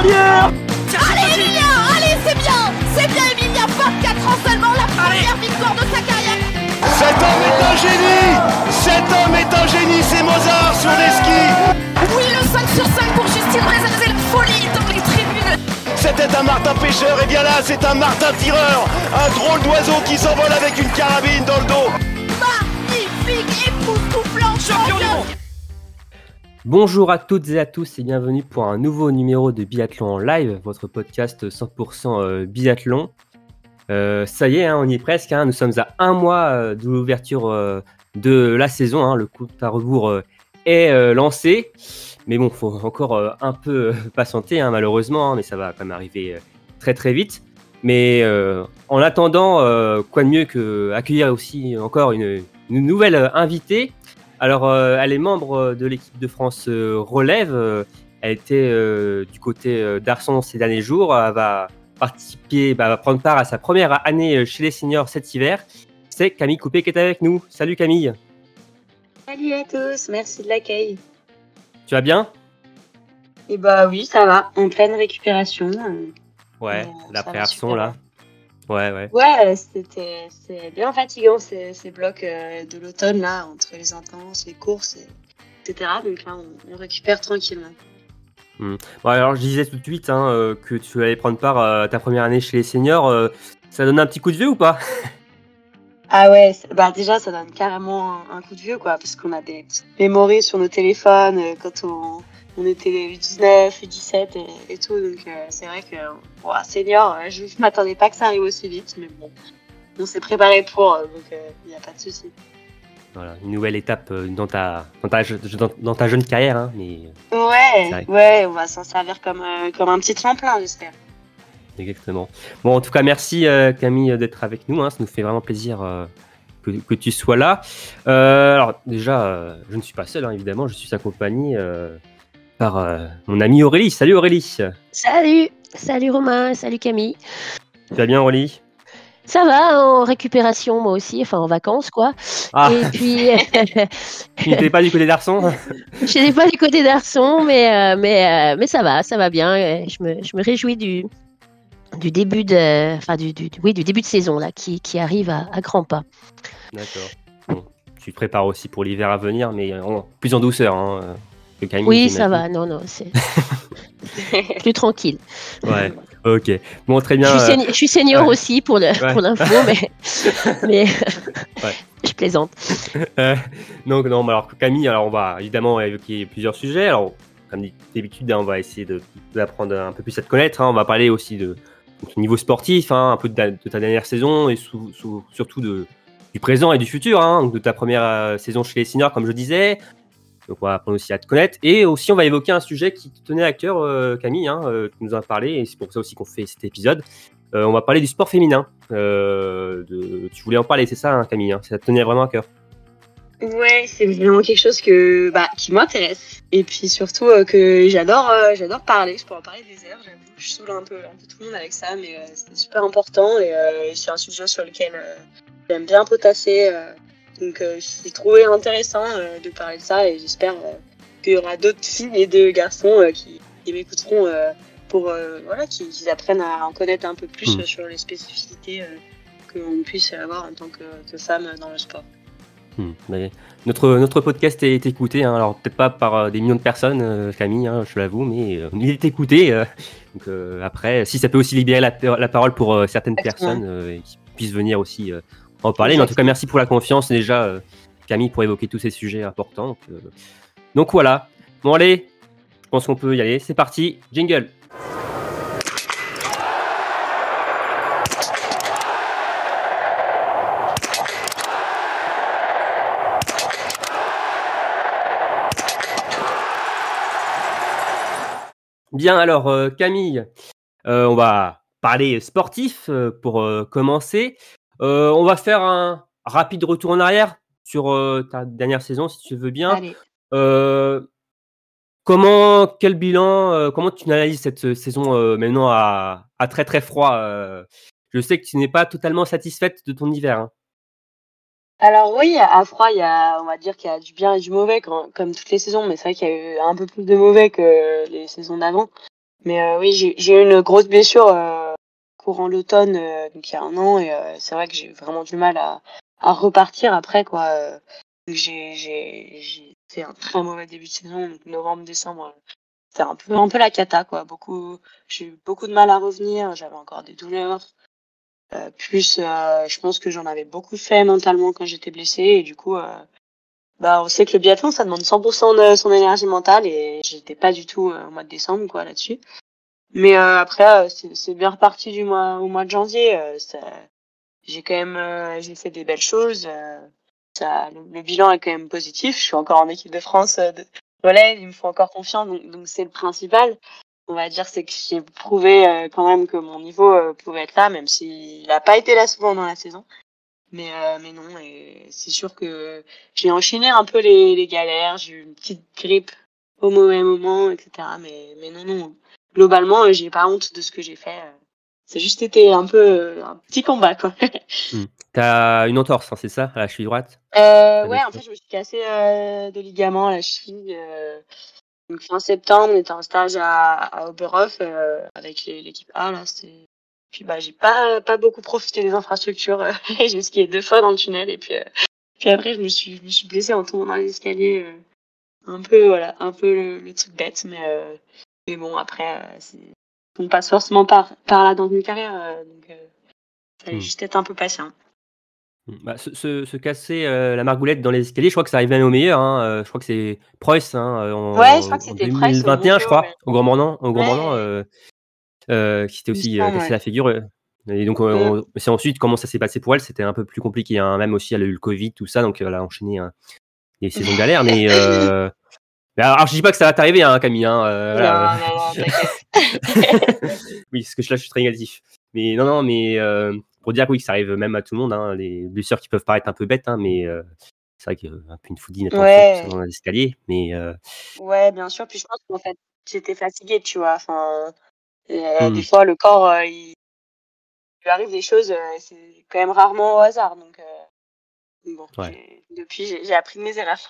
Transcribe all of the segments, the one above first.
Allez Emilia Allez c'est bien C'est bien Emilia 24 ans seulement la première victoire de sa carrière. Cet homme est un génie. Cet homme est un génie, c'est Mozart sur les skis. Oui le 5 sur 5 pour Justine Reza, c'est la folie dans les tribunes. C'était un Martin pêcheur, et bien là c'est un Martin tireur. Un drôle d'oiseau qui s'envole avec une carabine dans le dos. Magnifique, époustouflant, champion Bonjour à toutes et à tous et bienvenue pour un nouveau numéro de Biathlon en live, votre podcast 100% euh, biathlon. Euh, ça y est, hein, on y est presque. hein, nous sommes à un mois euh, de l'ouverture de la saison. hein, le coup à rebours est lancé. Mais bon, faut encore un peu patienter, malheureusement, mais ça va quand même arriver très très vite. Mais en attendant, quoi de mieux que accueillir aussi encore une, nouvelle invitée. Alors, euh, elle est membre de l'équipe de France euh, relève. euh, elle était euh, du côté euh, d'Arson ces derniers jours. Elle va participer, bah, va prendre part à sa première année euh, chez les seniors cet hiver. C'est Camille Coupé qui est avec nous. Salut Camille, Salut à tous, merci de l'accueil. tu vas bien? Et bah oui, ça va, en pleine récupération. euh. Ouais, Euh, ça l'après va Arson super là. Ouais, ouais. Ouais, c'était bien fatigant ces, ces blocs euh, de l'automne là, entre les intenses, les courses, et- etc. Donc là, on, on récupère tranquillement. Bon, alors je disais tout de suite hein, euh, que tu allais prendre part à ta première année chez les seniors. euh, ça donne un petit coup de vieux ou pas? Ah ouais, bah déjà, ça donne carrément un, un coup de vieux quoi, parce qu'on a des petites mémories sur nos téléphones euh, quand on, on était les U19, U17 et, et tout. Donc euh, c'est vrai que, bon, senior, euh, je ne m'attendais pas que ça arrive aussi vite, mais bon, on s'est préparé pour, euh, donc il n'y a pas de souci. Voilà, une nouvelle étape euh, dans ta, dans ta, je- dans, dans ta jeune carrière. Hein, mais Ouais, ouais, on va s'en servir comme, euh, comme un petit tremplin, j'espère. Exactement. Bon, en tout cas, merci euh, Camille d'être avec nous. hein, ça nous fait vraiment plaisir euh, que, que tu sois là. Euh, alors, déjà, euh, je ne suis pas seul, hein, évidemment. Je suis accompagné euh, par euh, mon ami Aurélie. Salut Aurélie. Salut, salut Romain, salut Camille. Tu vas bien Aurélie? Ça va en récupération moi aussi, enfin en vacances quoi. Ah, Et puis tu n'étais pas du côté d'Arson je n'ai pas du côté d'Arson, mais euh, mais euh, mais ça va, ça va bien. Euh, Je me, je me réjouis du du début de enfin du, du- oui du début de saison là qui, qui arrive à, à grands pas. D'accord. Bon, tu te prépares aussi pour l'hiver à venir, mais en- plus en douceur hein, euh. Oui, ça va. Non non, c'est plus tranquille. Ouais, ok. Bon, très Je bien. suis, euh, je suis senior ouais. aussi pour Ouais. l'info, mais mais Ouais. je plaisante. Euh, donc non, mais alors Camille, alors on va évidemment évoquer plusieurs sujets. Alors comme d'habitude, hein, on va essayer d'apprendre un peu plus à te connaître. hein. On va parler aussi de niveau sportif, hein, un peu de, ta- de ta dernière saison et surtout de, du présent et du futur, hein, donc de ta première euh, saison chez les seniors, comme je disais. Donc on va apprendre aussi à te connaître et aussi on va évoquer un sujet qui te tenait à cœur, euh, Camille. Hein, euh, tu nous en as parlé et c'est pour ça aussi qu'on fait cet épisode. Euh, on va parler du sport féminin. Tu voulais en parler, c'est ça, hein, Camille hein, Ça te tenait vraiment à cœur. Ouais, c'est vraiment quelque chose que, bah, qui m'intéresse. Et puis surtout que j'adore j'adore parler. Je peux en parler des heures. Je saoule un peu, un peu tout le monde avec ça, mais c'est super important et c'est un sujet sur lequel j'aime bien potasser. Donc euh, j'ai trouvé intéressant euh, de parler de ça et j'espère euh, qu'il y aura d'autres filles et de garçons qui, qui m'écouteront pour voilà, qu'ils apprennent à en connaître un peu plus Mm. euh, sur les spécificités qu'on puisse avoir en tant que, que femme dans le sport. Hmm, mais notre, notre podcast est écouté, hein, alors peut-être pas par des millions de personnes, euh, Camille, hein, je l'avoue, mais euh, il est écouté. euh, donc après, si ça peut aussi libérer la, la parole pour certaines Exactement. personnes qui puissent venir aussi en parler. Mais en tout cas, merci pour la confiance déjà, euh, Camille, pour évoquer tous ces sujets importants. Donc, euh, donc voilà. Bon allez, je pense qu'on peut y aller. C'est parti, jingle. Bien, alors euh, Camille, euh, on va parler sportif euh, pour commencer. Euh, on va faire un rapide retour en arrière sur euh, ta dernière saison, si tu veux bien. Euh, comment, quel bilan, comment tu analyses cette saison maintenant à, à très très froid Je sais que tu n'es pas totalement satisfaite de ton hiver. hein. Alors oui, à froid, il y a, on va dire qu'il y a du bien et du mauvais, quand- comme toutes les saisons, mais c'est vrai qu'il y a eu un peu plus de mauvais que les saisons d'avant. Mais oui, j'ai eu une grosse blessure courant l'automne, euh, donc il y a un an, et euh, c'est vrai que j'ai vraiment du mal à, repartir après, quoi. Euh, j'ai fait un très mauvais début de saison, donc novembre, décembre. C'était un peu un peu la cata, quoi. Beaucoup, j'ai eu beaucoup de mal à revenir. J'avais encore des douleurs. Plus, je pense que j'en avais beaucoup fait mentalement quand j'étais blessée, et du coup. Bah, on sait que le biathlon, ça demande 100% de son énergie mentale et j'étais pas du tout au mois de décembre, quoi, là-dessus. Mais euh, après, euh, c'est bien reparti du mois au mois de janvier. euh, ça, j'ai quand même, j'ai fait des belles choses. ça, le, le bilan est quand même positif. Je suis encore en équipe de France de relais, il me faut encore confiance, donc c'est le principal. On va dire c'est que j'ai prouvé quand même que mon niveau pouvait être là, même s'il n'a pas été là souvent dans la saison. Mais euh, mais non, c'est sûr que j'ai enchaîné un peu les, les galères. J'ai eu une petite grippe au mauvais moment, etc. Mais mais non non, globalement, euh, j'ai pas honte de ce que j'ai fait. euh. C'est juste été un peu euh, un petit combat quoi. T'as une entorse, hein, c'est ça, à la cheville droite? Euh, ouais, en fait, je me suis cassé euh, de ligament à la cheville. Euh, donc fin septembre, on était en stage à, à Oberhof avec l'équipe A là. Puis bah j'ai pas pas beaucoup profité des infrastructures. j'ai skié deux fois dans le tunnel et puis puis après je me suis je me suis blessée en tombant dans les escaliers. un peu voilà, un peu le, le truc bête, mais euh, mais bon après euh, on passe forcément par par là dans une carrière, euh, donc euh, fallait Hmm. juste être un peu patient. Bah, se, se- se casser euh, la margoulette dans les escaliers, je crois que ça arrive même au meilleur. hein, euh, je crois que c'est Preuss hein, en, Ouais, je crois que c'était Preuss au 2021, je crois, ouais. au Grand Mornan, au Grand Ouais. Euh, qui s'était Il aussi cassé ouais. la figure. Et donc, euh, on- c'est ensuite comment ça s'est passé pour elle, c'était un peu plus compliqué. hein, Même aussi, elle a eu le Covid, tout ça, donc elle a enchaîné des saisons galères. Mais alors, je dis pas que ça va t'arriver, hein, Camille. Hein, euh, non, non, oui, parce que là, je suis très négatif. Mais non, non, mais euh, pour dire que oui, que ça arrive même à tout le monde, hein, les blessures qui peuvent paraître un peu bêtes, hein, mais euh, c'est vrai qu'un peu une foudine Ouais. ça dans les escaliers. Mais Ouais, bien sûr. Puis je pense qu'en fait, j'étais fatiguée, tu vois. Enfin, Hmm. des fois, le corps, il... il lui arrive des choses, c'est quand même rarement au hasard. Donc, bon, Ouais. depuis, j'ai appris de mes erreurs.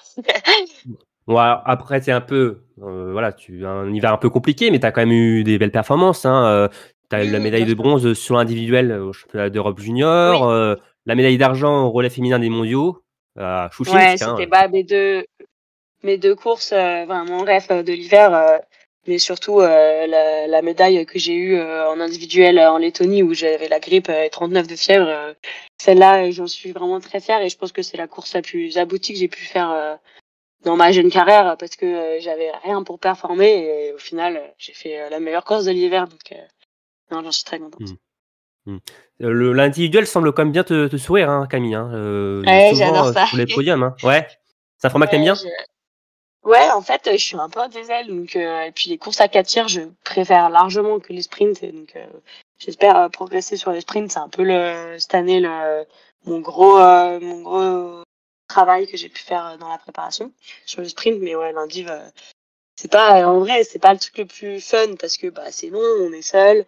Bon, alors, après, c'est un peu, euh, voilà, tu un hiver un peu compliqué, mais tu as quand même eu des belles performances. Hein, tu as eu la médaille de bronze sur l'individuel au championnat d'Europe junior, Oui. euh, la médaille d'argent au relais féminin des mondiaux à Chouchinsk. ouais, hein. c'était bah, mes deux, mes deux courses, euh, vraiment rêve euh, de l'hiver. euh, mais surtout euh, la, la médaille que j'ai eue euh, en individuel euh, en Lettonie où j'avais la grippe euh, et 39 de fièvre. euh, Celle-là, euh, j'en suis vraiment très fière et je pense que c'est la course la plus aboutie que j'ai pu faire euh, dans ma jeune carrière parce que euh, j'avais rien pour performer et au final, euh, j'ai fait euh, la meilleure course de l'hiver. Donc, euh, non, j'en suis très contente. Mm. Euh, le- L'individuel semble quand même bien te, te sourire, hein, Camille. Hein, euh, Ouais, j'adore ça. Sur les podiums. Hein. Ouais. C'est un format que t'aimes bien? Ouais, je- Ouais, en fait, je suis un peu un diesel, donc euh, et puis les courses à 4 tirs, je préfère largement que les sprints, et donc euh, j'espère progresser sur les sprints. C'est un peu le cette année le mon gros euh, mon gros travail que j'ai pu faire euh, dans la préparation sur le sprint, mais ouais, lundi, euh, c'est pas en vrai, c'est pas le truc le plus fun parce que bah c'est long, on est seul.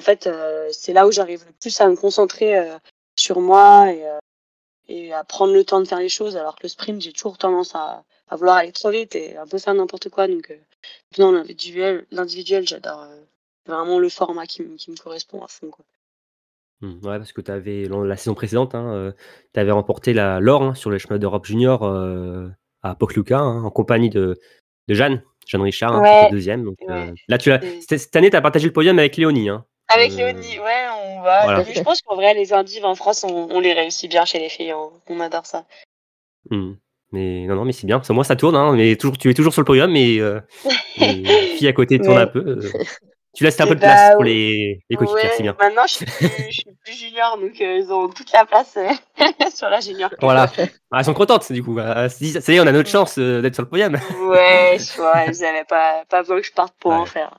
En fait, euh, c'est là où j'arrive le plus à me concentrer euh, sur moi et euh, à prendre le temps de faire les choses, alors que le sprint, j'ai toujours tendance à, vouloir aller trop vite et un peu faire n'importe quoi. Donc, euh, non, l'individuel, j'adore. euh, vraiment le format qui, qui me correspond à fond. Quoi. Mm, Ouais, parce que tu avais la saison précédente, hein, tu avais remporté la l'or hein, sur le chemin d'Europe junior euh, à Pokluka hein, en compagnie de, de Jeanne, Jeanne Richard, qui Ouais, était deuxième. Donc, euh, là, tu cette année, tu as partagé le podium avec Léonie. Avec Euh, Léonie, ouais, on va. voilà. Je pense qu'en vrai, les indives en France, on, on les réussit bien chez les filles. On, on adore ça. Mm. Mais non, non, mais c'est bien. Moi, ça tourne. Hein, mais toujours, tu es toujours sur le podium, mais euh, les filles à côté tournent Ouais. un peu. euh. Tu laisses un Eh peu de bah, place pour les, les coéquipiers, Ouais, c'est bien. maintenant, je suis plus, je suis plus junior, donc euh, ils ont toute la place euh, sur la junior. Voilà. Ah, elles sont contentes, du coup. Ah, ça y est, on a notre chance euh, d'être sur le podium. Ouais, je vois, ils avaient pas, pas besoin que je parte pour en faire.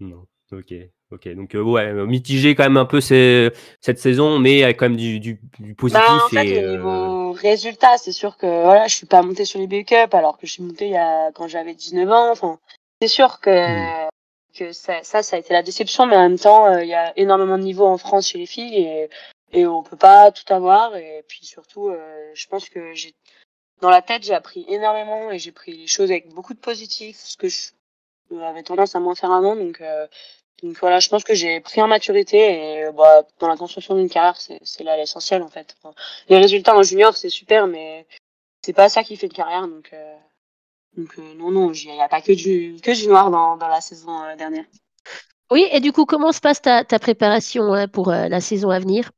Non. Ok. Ok. Donc, euh, ouais, mitigé quand même un peu ces- cette saison, mais avec quand même du, du, du positif. Bah, en fait, et, au euh, niveau résultat, c'est sûr que voilà, je suis pas montée sur les B-Cup alors que je suis montée il y a, quand j'avais 19 ans. Enfin, c'est sûr que, Mm. Que ça, ça, ça a été la déception, mais en même temps, euh, il y a énormément de niveau en France chez les filles et, et on peut pas tout avoir. Et puis surtout, euh, je pense que j'ai, dans la tête, j'ai appris énormément et j'ai pris les choses avec beaucoup de positif, ce que je avait tendance à moins faire avant. Donc, donc voilà, je pense que j'ai pris en maturité et bah, dans la construction d'une carrière, c'est là l'essentiel en fait. les résultats en junior, c'est super, mais c'est pas ça qui fait une carrière. Donc, donc non, non, il n'y a pas que du, que du noir dans, dans la saison dernière. Oui, et du coup, comment se passe ta, ta préparation hein, pour la saison à venir?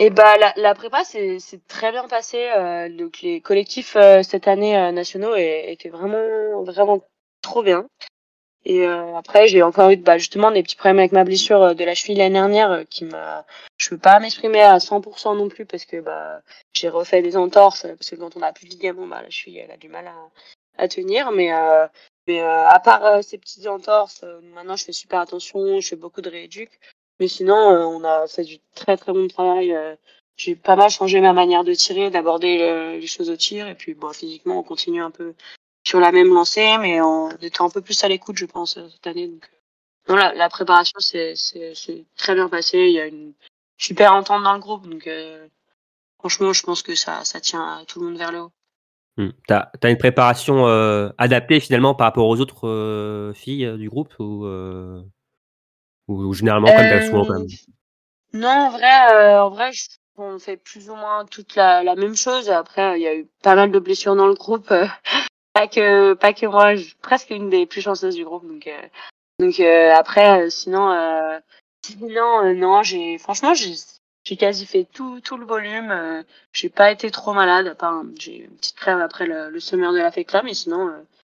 Et eh bah la, la prépa c'est très bien passé. Euh, donc les collectifs euh, cette année euh, nationaux étaient vraiment vraiment trop bien. Et après j'ai encore eu bah, justement des petits problèmes avec ma blessure de la cheville l'année dernière qui m'a. Je peux pas m'exprimer à 100% non plus parce que bah j'ai refait des entorses parce que quand on a plus de ligaments bah la cheville elle a du mal à, à tenir. Mais mais à part ces petites entorses, maintenant je fais super attention, je fais beaucoup de rééduc. Mais sinon, euh, on a fait du très très bon travail. Euh, j'ai pas mal changé ma manière de tirer, d'aborder les choses au tir. Et puis, bon, physiquement, on continue un peu sur la même lancée, mais on était un peu plus à l'écoute, je pense, euh, cette année. Donc, non, la, la préparation, c'est très bien passé. Il y a une super entente dans le groupe. Donc, franchement, je pense que ça, ça tient tout le monde vers le haut. T'as as une préparation adaptée finalement par rapport aux autres filles du groupe ou ou, généralement, comme souvent, quand même? Euh, Non, en vrai, euh, en vrai, on fait plus ou moins toute la, même chose. Après, il y a eu pas mal de blessures dans le groupe. Euh, pas que, pas que moi, je, presque une des plus chanceuses du groupe. Donc, donc après, sinon, sinon, non, franchement, j'ai, j'ai quasi fait tout, tout le volume. j'ai pas été trop malade. À part, j'ai une petite crève après le, le de la FECLA, mais sinon,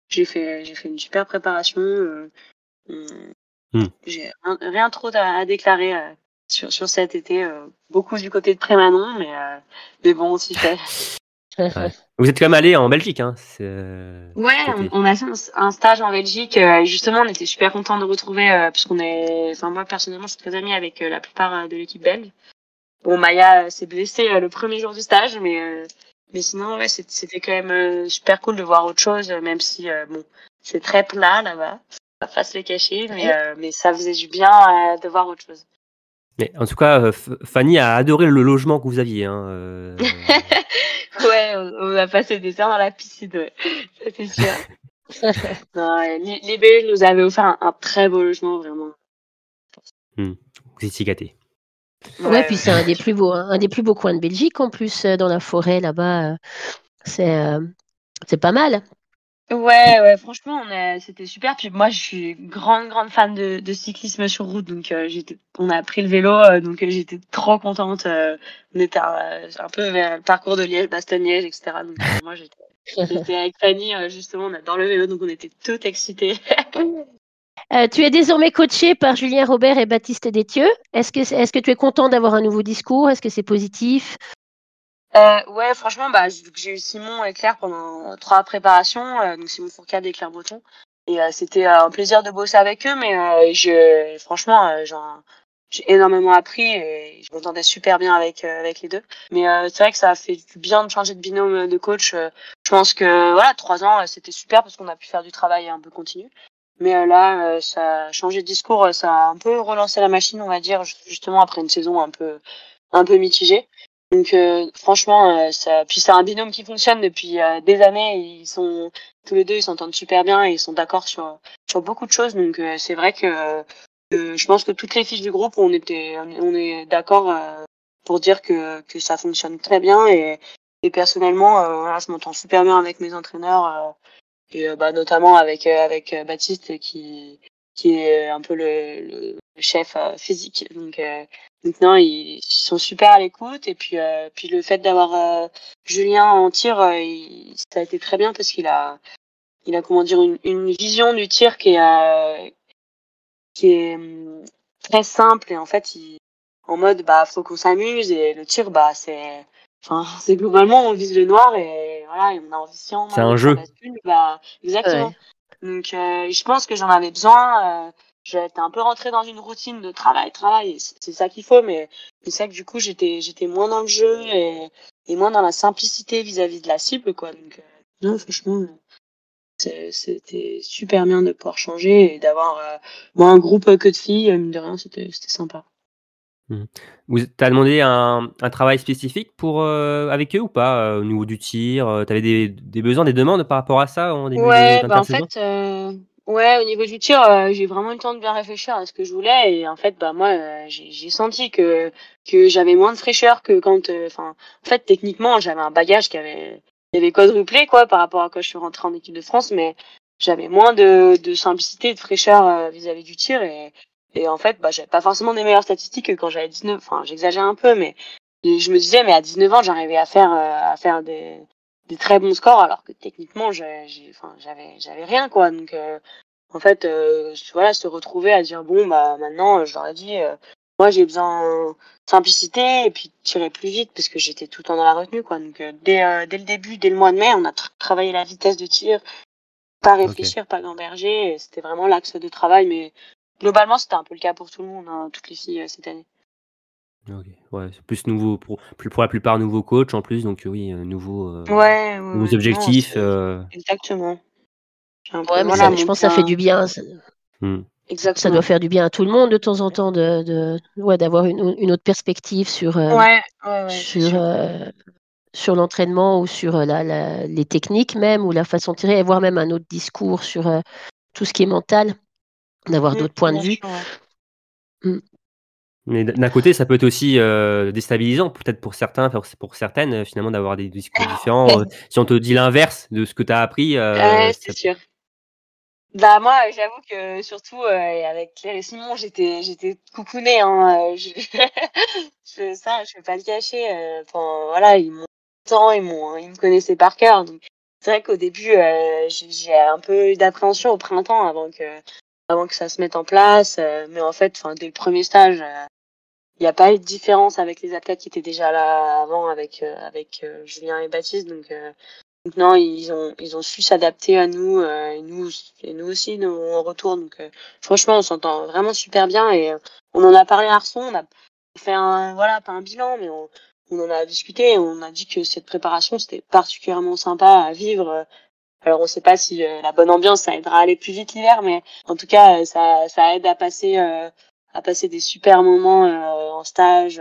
j'ai fait, j'ai fait une super préparation. Hmm. J'ai rien, trop à, déclarer euh, sur, sur cet été. Euh, beaucoup du côté de Prémanon, mais, euh, mais bon, on s'y fait. Vous êtes quand même allé en Belgique, hein Ouais, on, a fait un, stage en Belgique. justement, on était super contents de retrouver, puisqu'on est, enfin moi personnellement, je suis très amie avec la plupart de l'équipe belge. Bon, Maya s'est blessée le premier jour du stage, mais mais sinon, ouais, c'était quand même super cool de voir autre chose, même si bon, c'est très plat là-bas pas se les cacher, mais, euh, mais ça faisait du bien euh, de voir autre chose. Mais en tout cas, euh, Fanny a adoré le logement que vous aviez. Hein, ouais, on, a passé des heures dans la piscine, ouais. c'est sûr. non, les, les Belges nous avaient offert un, très beau logement, vraiment. Hmm, vous étiez gâtés. Ouais, puis c'est un des plus beaux, un des plus beaux coins de Belgique en plus dans la forêt là-bas. c'est c'est pas mal. Ouais, ouais, franchement, c'était super. Puis moi, je suis grande, grande fan de, de cyclisme sur route, donc euh, j'étais, on a pris le vélo, euh, donc euh, j'étais trop contente. on était un peu vers le parcours de Liège, Bastogne-Liège, etc. Donc moi, j'étais, avec Fanny, justement, on adore le vélo, donc on était toutes excités. tu es désormais coaché par Julien Robert et Baptiste Détieux. Est-ce que, tu es content d'avoir un nouveau discours? Est-ce que c'est positif? Euh, ouais, franchement, bah, j'ai eu Simon et Claire pendant trois préparations, euh, donc Simon Fourcade et Claire Breton. Et euh, c'était euh, un plaisir de bosser avec eux, mais franchement, j'ai énormément appris et je m'entendais super bien avec avec les deux. Mais c'est vrai que ça a fait du bien de changer de binôme de coach. je pense que voilà, trois ans, c'était super parce qu'on a pu faire du travail un peu continu. Mais là, ça a changé de discours, ça a un peu relancé la machine, on va dire, justement après une saison un peu un peu mitigée. Donc euh, franchement, euh, ça, puis c'est un binôme qui fonctionne depuis euh, des années. Ils sont tous les deux, ils s'entendent super bien et ils sont d'accord sur sur beaucoup de choses. Donc c'est vrai que je pense que toutes les filles du groupe, on était, on est d'accord pour dire que que ça fonctionne très bien et et personnellement, voilà, je m'entends super bien avec mes entraîneurs et bah notamment avec avec Baptiste qui qui est un peu le, chef physique. Donc Maintenant, ils sont super à l'écoute. Et puis euh, puis le fait d'avoir euh, Julien en tir, euh, ça a été très bien parce qu'il a il a comment dire une, vision du tir qui est qui est hum, très simple. Et en fait il, en mode bah faut qu'on s'amuse. Et le tir bah c'est enfin c'est globalement on vise le noir voilà on a envie c'est un jeu bah exactement donc je pense que j'en avais besoin j'étais un peu rentrée dans une routine de travail, travail, c'est ça qu'il faut, mais c'est ça que du coup j'étais j'étais moins dans le jeu et, et moins dans la simplicité vis-à-vis de la cible, quoi. Donc euh, non, franchement, c'était super bien de pouvoir changer et d'avoir euh, moi un groupe que de filles, mine de rien, c'était sympa. Mmh. Vous t'as demandé un, un, travail spécifique pour euh, avec eux ou pas au niveau du tir Tu avais des, des, besoins, des demandes par rapport à ça en début Ouais, bah en fait, Ouais, au niveau du tir, euh, j'ai vraiment eu le temps de bien réfléchir à ce que je voulais et en fait, bah moi, euh, j'ai senti que que j'avais moins de fraîcheur que quand, euh, enfin, en fait, techniquement, j'avais un bagage qui avait qui avait quadruplé quoi par rapport à quand je suis rentrée en équipe de France, mais j'avais moins de de simplicité de fraîcheur euh, vis-à-vis du tir et et en fait, bah j'avais pas forcément des meilleures statistiques que quand j'avais 19, enfin, j'exagère un peu, mais je me disais, mais à 19 ans, j'arrivais à faire euh, à faire des des très bons scores alors que techniquement enfin j'avais j'avais rien quoi. Donc euh, en fait euh, voilà se retrouver à dire bon bah maintenant je leur ai dit euh, moi j'ai besoin de simplicité et puis tirer plus vite parce que j'étais tout le temps dans la retenue quoi. Donc euh, dès euh, dès le début dès le mois de mai on a tra- travaillé la vitesse de tir pas réfléchir pas gamberger. C'était vraiment l'axe de travail mais globalement c'était un peu le cas pour tout le monde hein, toutes les filles euh, cette année Ok, ouais, c'est plus nouveau pour, plus pour la plupart nouveaux coachs en plus, donc euh, oui, euh, nouveau, euh, ouais, ouais, nouveaux ouais, objectifs. non, euh, exactement Ouais, mais voilà, ça- je pense que ça fait du bien. Ça, hmm. exactement ça doit faire du bien à tout le monde de temps en temps de, de ouais, d'avoir une, une autre perspective sur, euh, ouais ouais ouais c'est sur, sûr. euh, sur l'entraînement ou sur la, la- les techniques même ou la façon de tirer, et voire même un autre discours sur euh, tout ce qui est mental, d'avoir Mm, d'autres points de vue. ouais. Mais d'un côté, ça peut être aussi euh, déstabilisant, peut-être pour certains, pour, pour certaines, euh, finalement, d'avoir des discours différents. Euh, si on te dit l'inverse de ce que tu as appris, euh, Ouais, ça- c'est sûr. Bah moi, j'avoue que surtout euh, avec Claire et Simon, j'étais j'étais coucounée. Hein, je, je- ça, je vais pas le cacher. Enfin voilà, ils m'ont tant, ils m'ont, ils me connaissaient par cœur. Donc c'est vrai qu'au début, euh, j'ai j'ai un peu eu d'appréhension au printemps avant que avant que ça se mette en place. euh, mais en fait, enfin dès le premier stage, euh, il n'y a pas eu de différence avec les athlètes qui étaient déjà là avant avec euh, avec euh, Julien et Baptiste. Donc euh, non, ils ont ils ont su s'adapter à nous euh, et nous et nous aussi nous, en retour. Donc euh, franchement, on s'entend vraiment super bien et euh, on en a parlé à Arson. On a fait un voilà pas un bilan, mais on, on en a discuté. Et on a dit que cette préparation c'était particulièrement sympa à vivre. On sait pas si euh, la bonne ambiance ça aidera à aller plus vite l'hiver, mais en tout cas euh, ça aide à passer euh, à passer des super moments en stage.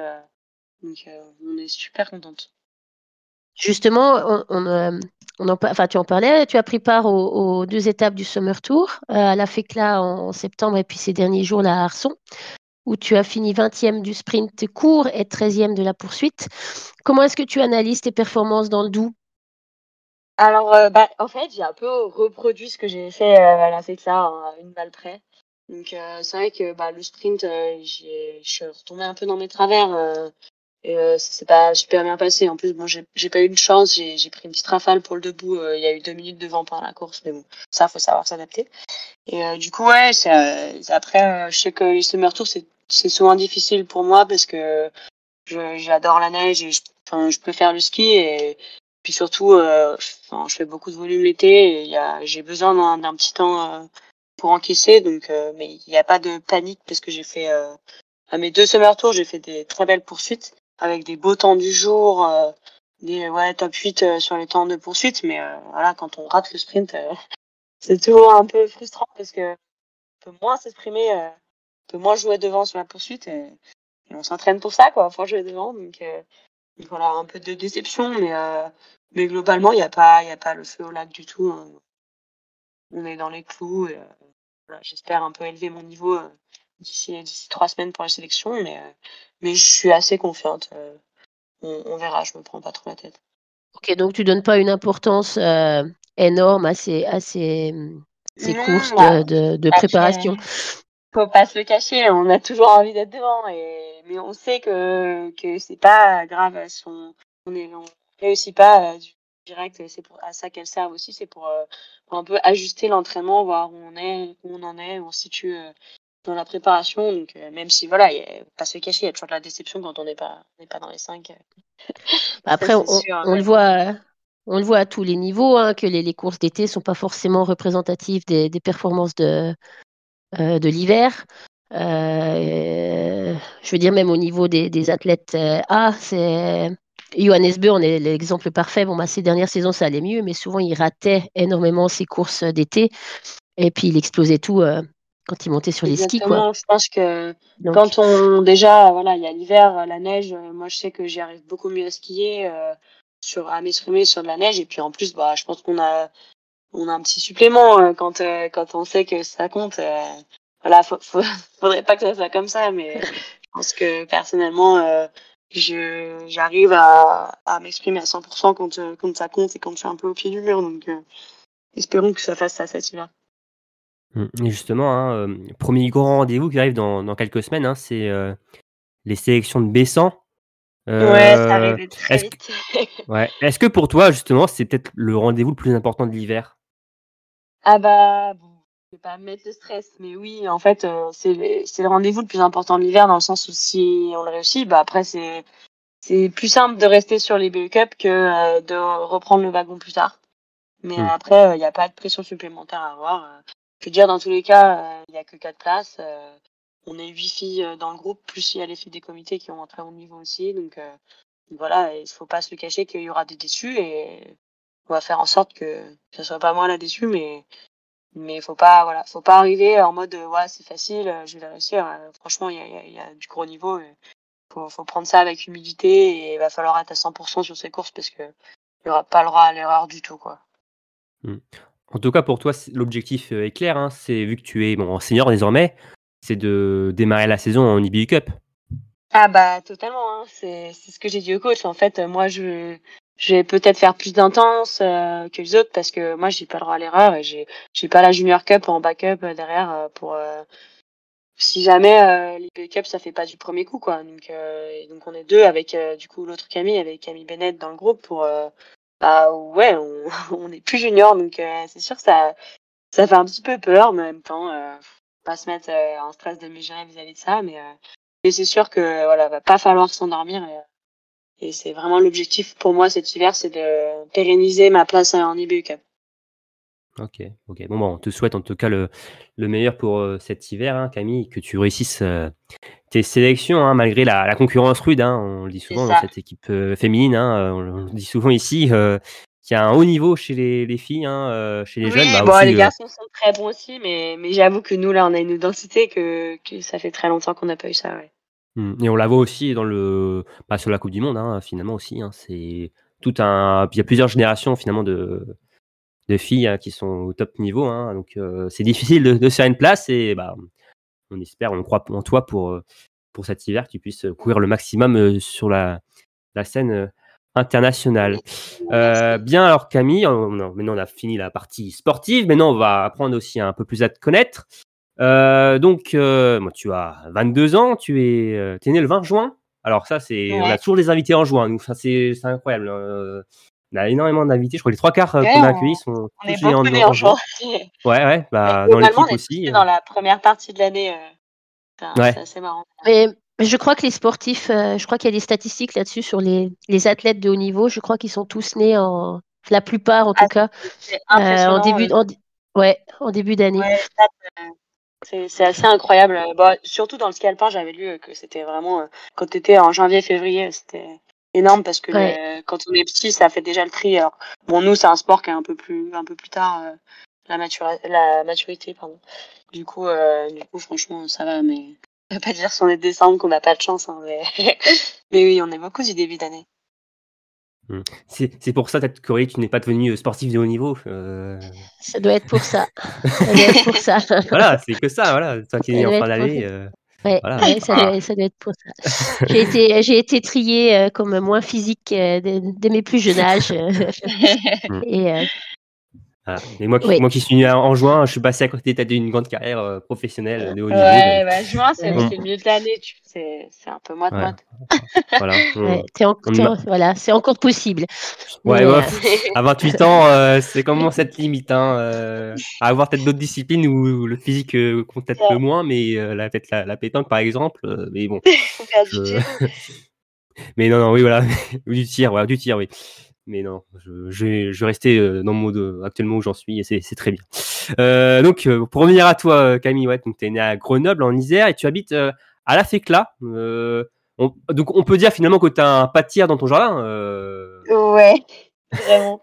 donc on est super contente. Justement, on, en, enfin, tu en parlais, tu as pris part aux, deux étapes du Summer Tour, à la FECLA en, en septembre et puis ces derniers jours là à Arson, où tu as fini 20e du sprint court et 13e de la poursuite. Comment est-ce que tu analyses tes performances dans le Doubs? Alors, euh, bah, en fait, j'ai un peu reproduit ce que j'ai fait euh, à la FECLA hein, à une balle près. Donc, euh, c'est vrai que bah, le sprint, euh, je suis retombée un peu dans mes travers. euh, et euh, ça s'est pas super bien passé. En plus, bon, j'ai pas eu de chance. J'ai pris une petite rafale pour le debout. euh, Il y a eu deux minutes devant pendant la course, mais bon, ça, faut savoir s'adapter. Et euh, du coup, ouais, euh, après, euh, je sais que les summer tours, c'est souvent difficile pour moi parce que j'adore la neige et je, je préfère le ski et puis surtout, euh, je fais beaucoup de volume l'été et j'ai besoin d'un, petit temps euh, pour encaisser. Donc, euh, mais il n'y a pas de panique parce que j'ai fait à mes deux summer tours, j'ai fait des très belles poursuites avec des beaux temps du jour, des ouais top 8 euh, sur les temps de poursuite. Mais voilà, quand on rate le sprint, c'est toujours un peu frustrant parce que on peut moins s'exprimer, on peut moins jouer devant sur la poursuite et, on s'entraîne pour ça quoi, pour jouer devant. Donc voilà, un peu de déception, mais mais globalement, il n'y a pas, y a pas le feu au lac du tout. hein. On est dans les clous. Euh, voilà, J'espère un peu élever mon niveau euh, d'ici d'ici trois semaines pour la sélection, mais euh, mais je suis assez confiante. euh, on, on verra, je me prends pas trop la tête. Ok, donc tu donnes pas une importance énorme à ces, à ces, ces Non, courses bah, de, de, de préparation? faut pas se le cacher, on a toujours envie d'être devant, et mais on sait que que c'est pas grave si on on est on réussit pas euh, du direct. C'est pour à ça qu'elles servent aussi, c'est pour, euh, pour un peu ajuster l'entraînement, voir où on est, où on en est, où on se situe euh, dans la préparation. Donc euh, même si voilà, y a, pas se cacher, il y a toujours de la déception quand on n'est pas on n'est pas dans les cinq. euh. Après, Ça, on, c'est sûr, on ouais. le voit, on le voit à tous les niveaux, hein, que les, les courses d'été sont pas forcément représentatives des, des performances de, euh, de l'hiver. Euh, je veux dire, même au niveau des, des athlètes A, c'est Johannes Beu, on est l'exemple parfait. Bon, bah, ces dernières saisons, ça allait mieux, mais souvent, il ratait énormément ses courses d'été. Et puis, il explosait tout euh, quand il montait sur les skis. Quoi. Je pense que Donc, quand on déjà voilà il y a l'hiver la neige euh, moi je sais que j'y arrive beaucoup mieux à skier euh, sur à m'exprimer sur de la neige et puis en plus bah je pense qu'on a on a un petit supplément euh, quand euh, quand on sait que ça compte. euh, voilà, faut, faut, faudrait pas que ça soit comme ça, mais je pense que personnellement, euh, je j'arrive à, à m'exprimer à 100% quand euh, quand ça compte et quand je suis un peu au pied du mur. Donc, euh, espérons que ça fasse ça cet hiver. Mm. Et justement, hein, euh, premier grand rendez-vous qui arrive dans, dans quelques semaines, hein, c'est euh, les sélections de Bessan. Ouais, ça arrive très est-ce vite. Ouais. Est-ce que pour toi, justement, c'est peut-être le rendez-vous le plus important de l'hiver? Ah bah, bon, vais pas mettre le stress, mais oui, en fait, euh, c'est le- c'est le rendez-vous le plus important de l'hiver dans le sens où si on le réussit, bah après c'est c'est plus simple de rester sur les BE Cup que euh, de reprendre le wagon plus tard. Mais Hmm. après, il n'y a pas de pression supplémentaire à avoir. euh. Je veux dire, dans tous les cas, il n'y a que quatre places. euh, on est huit filles euh, dans le groupe, plus il y a les filles des comités qui ont un très bon niveau aussi. Donc euh, voilà, il faut pas se le cacher qu'il y aura des déçus et on va faire en sorte que ce soit pas moi la déçue, mais mais faut pas voilà faut pas arriver en mode euh, ouais c'est facile euh, je vais réussir Euh, franchement il y a, il y a- il y a du gros niveau et faut faut prendre ça avec humilité et il va falloir être à 100% sur ces courses parce que il y aura pas le droit à l'erreur du tout quoi En tout cas, pour toi, l'objectif euh, est clair. hein, c'est vu que tu es bon, en senior désormais, c'est de démarrer la saison en IBU Cup. ah bah totalement hein. c'est c'est ce que j'ai dit au coach en fait euh, moi je je vais peut-être faire plus d'intense euh, que les autres parce que moi j'ai pas le droit à l'erreur et j'ai j'ai pas la junior cup en backup euh, derrière euh, pour euh, si jamais euh, les backups ça fait pas du premier coup quoi. Donc euh, et donc on est deux avec du coup l'autre Camille avec Camille Bennett dans le groupe pour bah ouais on, on est plus junior. Donc c'est sûr que ça ça fait un petit peu peur mais en même temps faut pas se mettre en stress de vis-à-vis de ça. Mais mais c'est sûr que voilà va pas falloir s'endormir et, et c'est vraiment l'objectif pour moi cet hiver c'est de pérenniser ma place en IBU Cup Ok, ok. Bon, bon, on te souhaite en tout cas le, le meilleur pour euh, cet hiver, hein, Camille, que tu réussisses euh, tes sélections, hein, malgré la, la concurrence rude. hein, on le dit souvent dans cette équipe euh, féminine. on, le- dit souvent ici qu'il y a un haut niveau chez les, les filles, chez les Oui, jeunes. bah, bon, aussi, les garçons sont très bons aussi, mais, mais j'avoue que nous, là, on a une densité que, que ça fait très longtemps qu'on n'a pas eu ça, ouais. Mm. Et on la voit aussi dans le, bah, sur la Coupe du Monde, hein, finalement aussi. hein, c'est tout un, il y a plusieurs générations finalement de, de filles hein, qui sont au top niveau. hein, donc euh, c'est difficile de, de se faire une place et bah, on espère, on croit en toi pour pour cet hiver que tu puisses courir le maximum euh, sur la, la scène euh, internationale. Euh, bien alors Camille, maintenant on a fini la partie sportive. Maintenant on va apprendre aussi un peu plus à te connaître. Euh, donc, euh, moi, tu as 22 ans, tu es, euh, t'es né le 20 juin. Alors ça, c'est, on a toujours des invités en juin. Nous, ça c'est, incroyable. euh, on a énormément d'invités. Je crois que les trois quarts Ouais, qu'on a accueillis sont On tous est nés en, en en juin. juin. Ouais, ouais. Bah, dans l'équipe aussi. euh. dans la première partie de l'année. euh, c'est Ouais. c'est assez marrant. Mais je crois que les sportifs, euh, je crois qu'il y a des statistiques là-dessus sur les, les athlètes de haut niveau. Je crois qu'ils sont tous nés en, la plupart en tout Ah, cas, euh, en début, euh, en, ouais, en début d'année. C'est assez incroyable. Bah, surtout dans le ski alpin, j'avais lu que c'était vraiment, euh, quand tu étais en janvier-février, c'était énorme parce que Ouais. quand on est petit, ça fait déjà le tri. Alors, bon, nous, c'est un sport qui est un peu plus, un peu plus tard, euh, la, matura- la maturité, pardon. Du coup, euh, du coup, franchement, ça va, mais on va pas dire si on est décembre qu'on n'a pas de chance, hein, mais... mais oui, on est beaucoup du début d'année. C'est, c'est pour ça, peut-être, Coralie, tu n'es pas devenue sportif de haut niveau. euh, Ça doit être pour ça. Ça doit être pour ça. voilà, c'est que ça, voilà. Toi qui es en doit fin être d'année. pour- euh, Ouais, Voilà. ouais, ça, doit, ça doit être pour ça. J'ai été, j'ai été triée euh, comme moins physique euh, dès, dès mes plus jeunes âges. euh, et voilà. Et moi qui, Oui. moi qui suis né en juin, je suis passé à côté d'une grande carrière euh, professionnelle de haut niveau. Ouais, bah, juin, c'est Ouais. c'est le milieu de l'année, tu- c'est un peu voilà. on- ouais, en- en- voilà, c'est encore possible. Ouais, Mais, ouais, euh, à 28 ans, euh, c'est comment cette limite hein, euh, À avoir peut-être d'autres disciplines où le physique euh, compte peut-être Ouais. peu moins, mais euh, la, peut-être la, la pétanque par exemple. euh, mais bon, je- mais non, non, oui, voilà, Ou du tir, voilà, du tir, oui. Mais non, je, je, je vais rester euh, dans le mode euh, actuellement où j'en suis et c'est très bien. Euh, donc, euh, pour revenir à toi, Camille, ouais, donc t'es né à Grenoble en Isère et tu habites à la Fécla. Euh, on- donc, on peut dire finalement que tu as un pas de tir dans ton jardin. euh, Ouais, vraiment.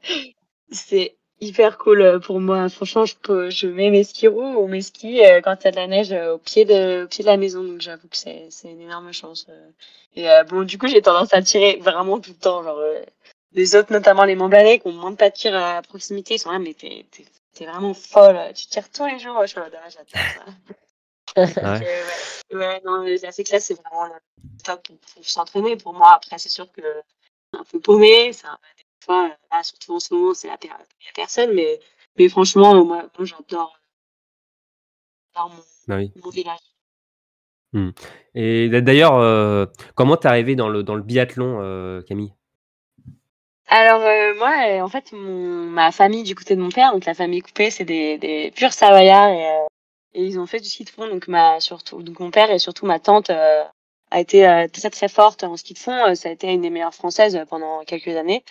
C'est hyper cool pour moi. Franchement, je, peux, je mets mes skis roux ou mes skis euh, quand il y a de la neige euh, au pied de, au pied de la maison. Donc j'avoue que c'est une énorme chance. euh. Et bon, du coup, j'ai tendance à tirer vraiment tout le temps. Genre, les autres, notamment les Montbalais, qui ont moins de pas de tir à proximité, ils sont là, mais t'es, t'es, t'es vraiment folle. Tu tires tous les jours. Je suis là, j'adore ça. Ouais. Ouais. ouais, non, la c'est vraiment le top pour, pour s'entraîner. Pour moi, après, c'est sûr que c'est un peu paumé. C'est un, des fois, là, surtout en ce moment, c'est la, il a personne, mais, mais franchement, moi, moi j'adore, j'adore mon, Bah oui. mon village. Et d'ailleurs, euh, comment t'es arrivé dans le, dans le biathlon, euh, Camille? Alors euh, moi, euh, en fait, mon, ma famille du côté de mon père, donc la famille coupée, c'est des, des purs savoyards et, euh, et ils ont fait du ski de fond. Donc ma surtout, donc mon père et surtout ma tante euh, a été euh, très très forte en ski de fond. Ça a été une des meilleures françaises pendant quelques années.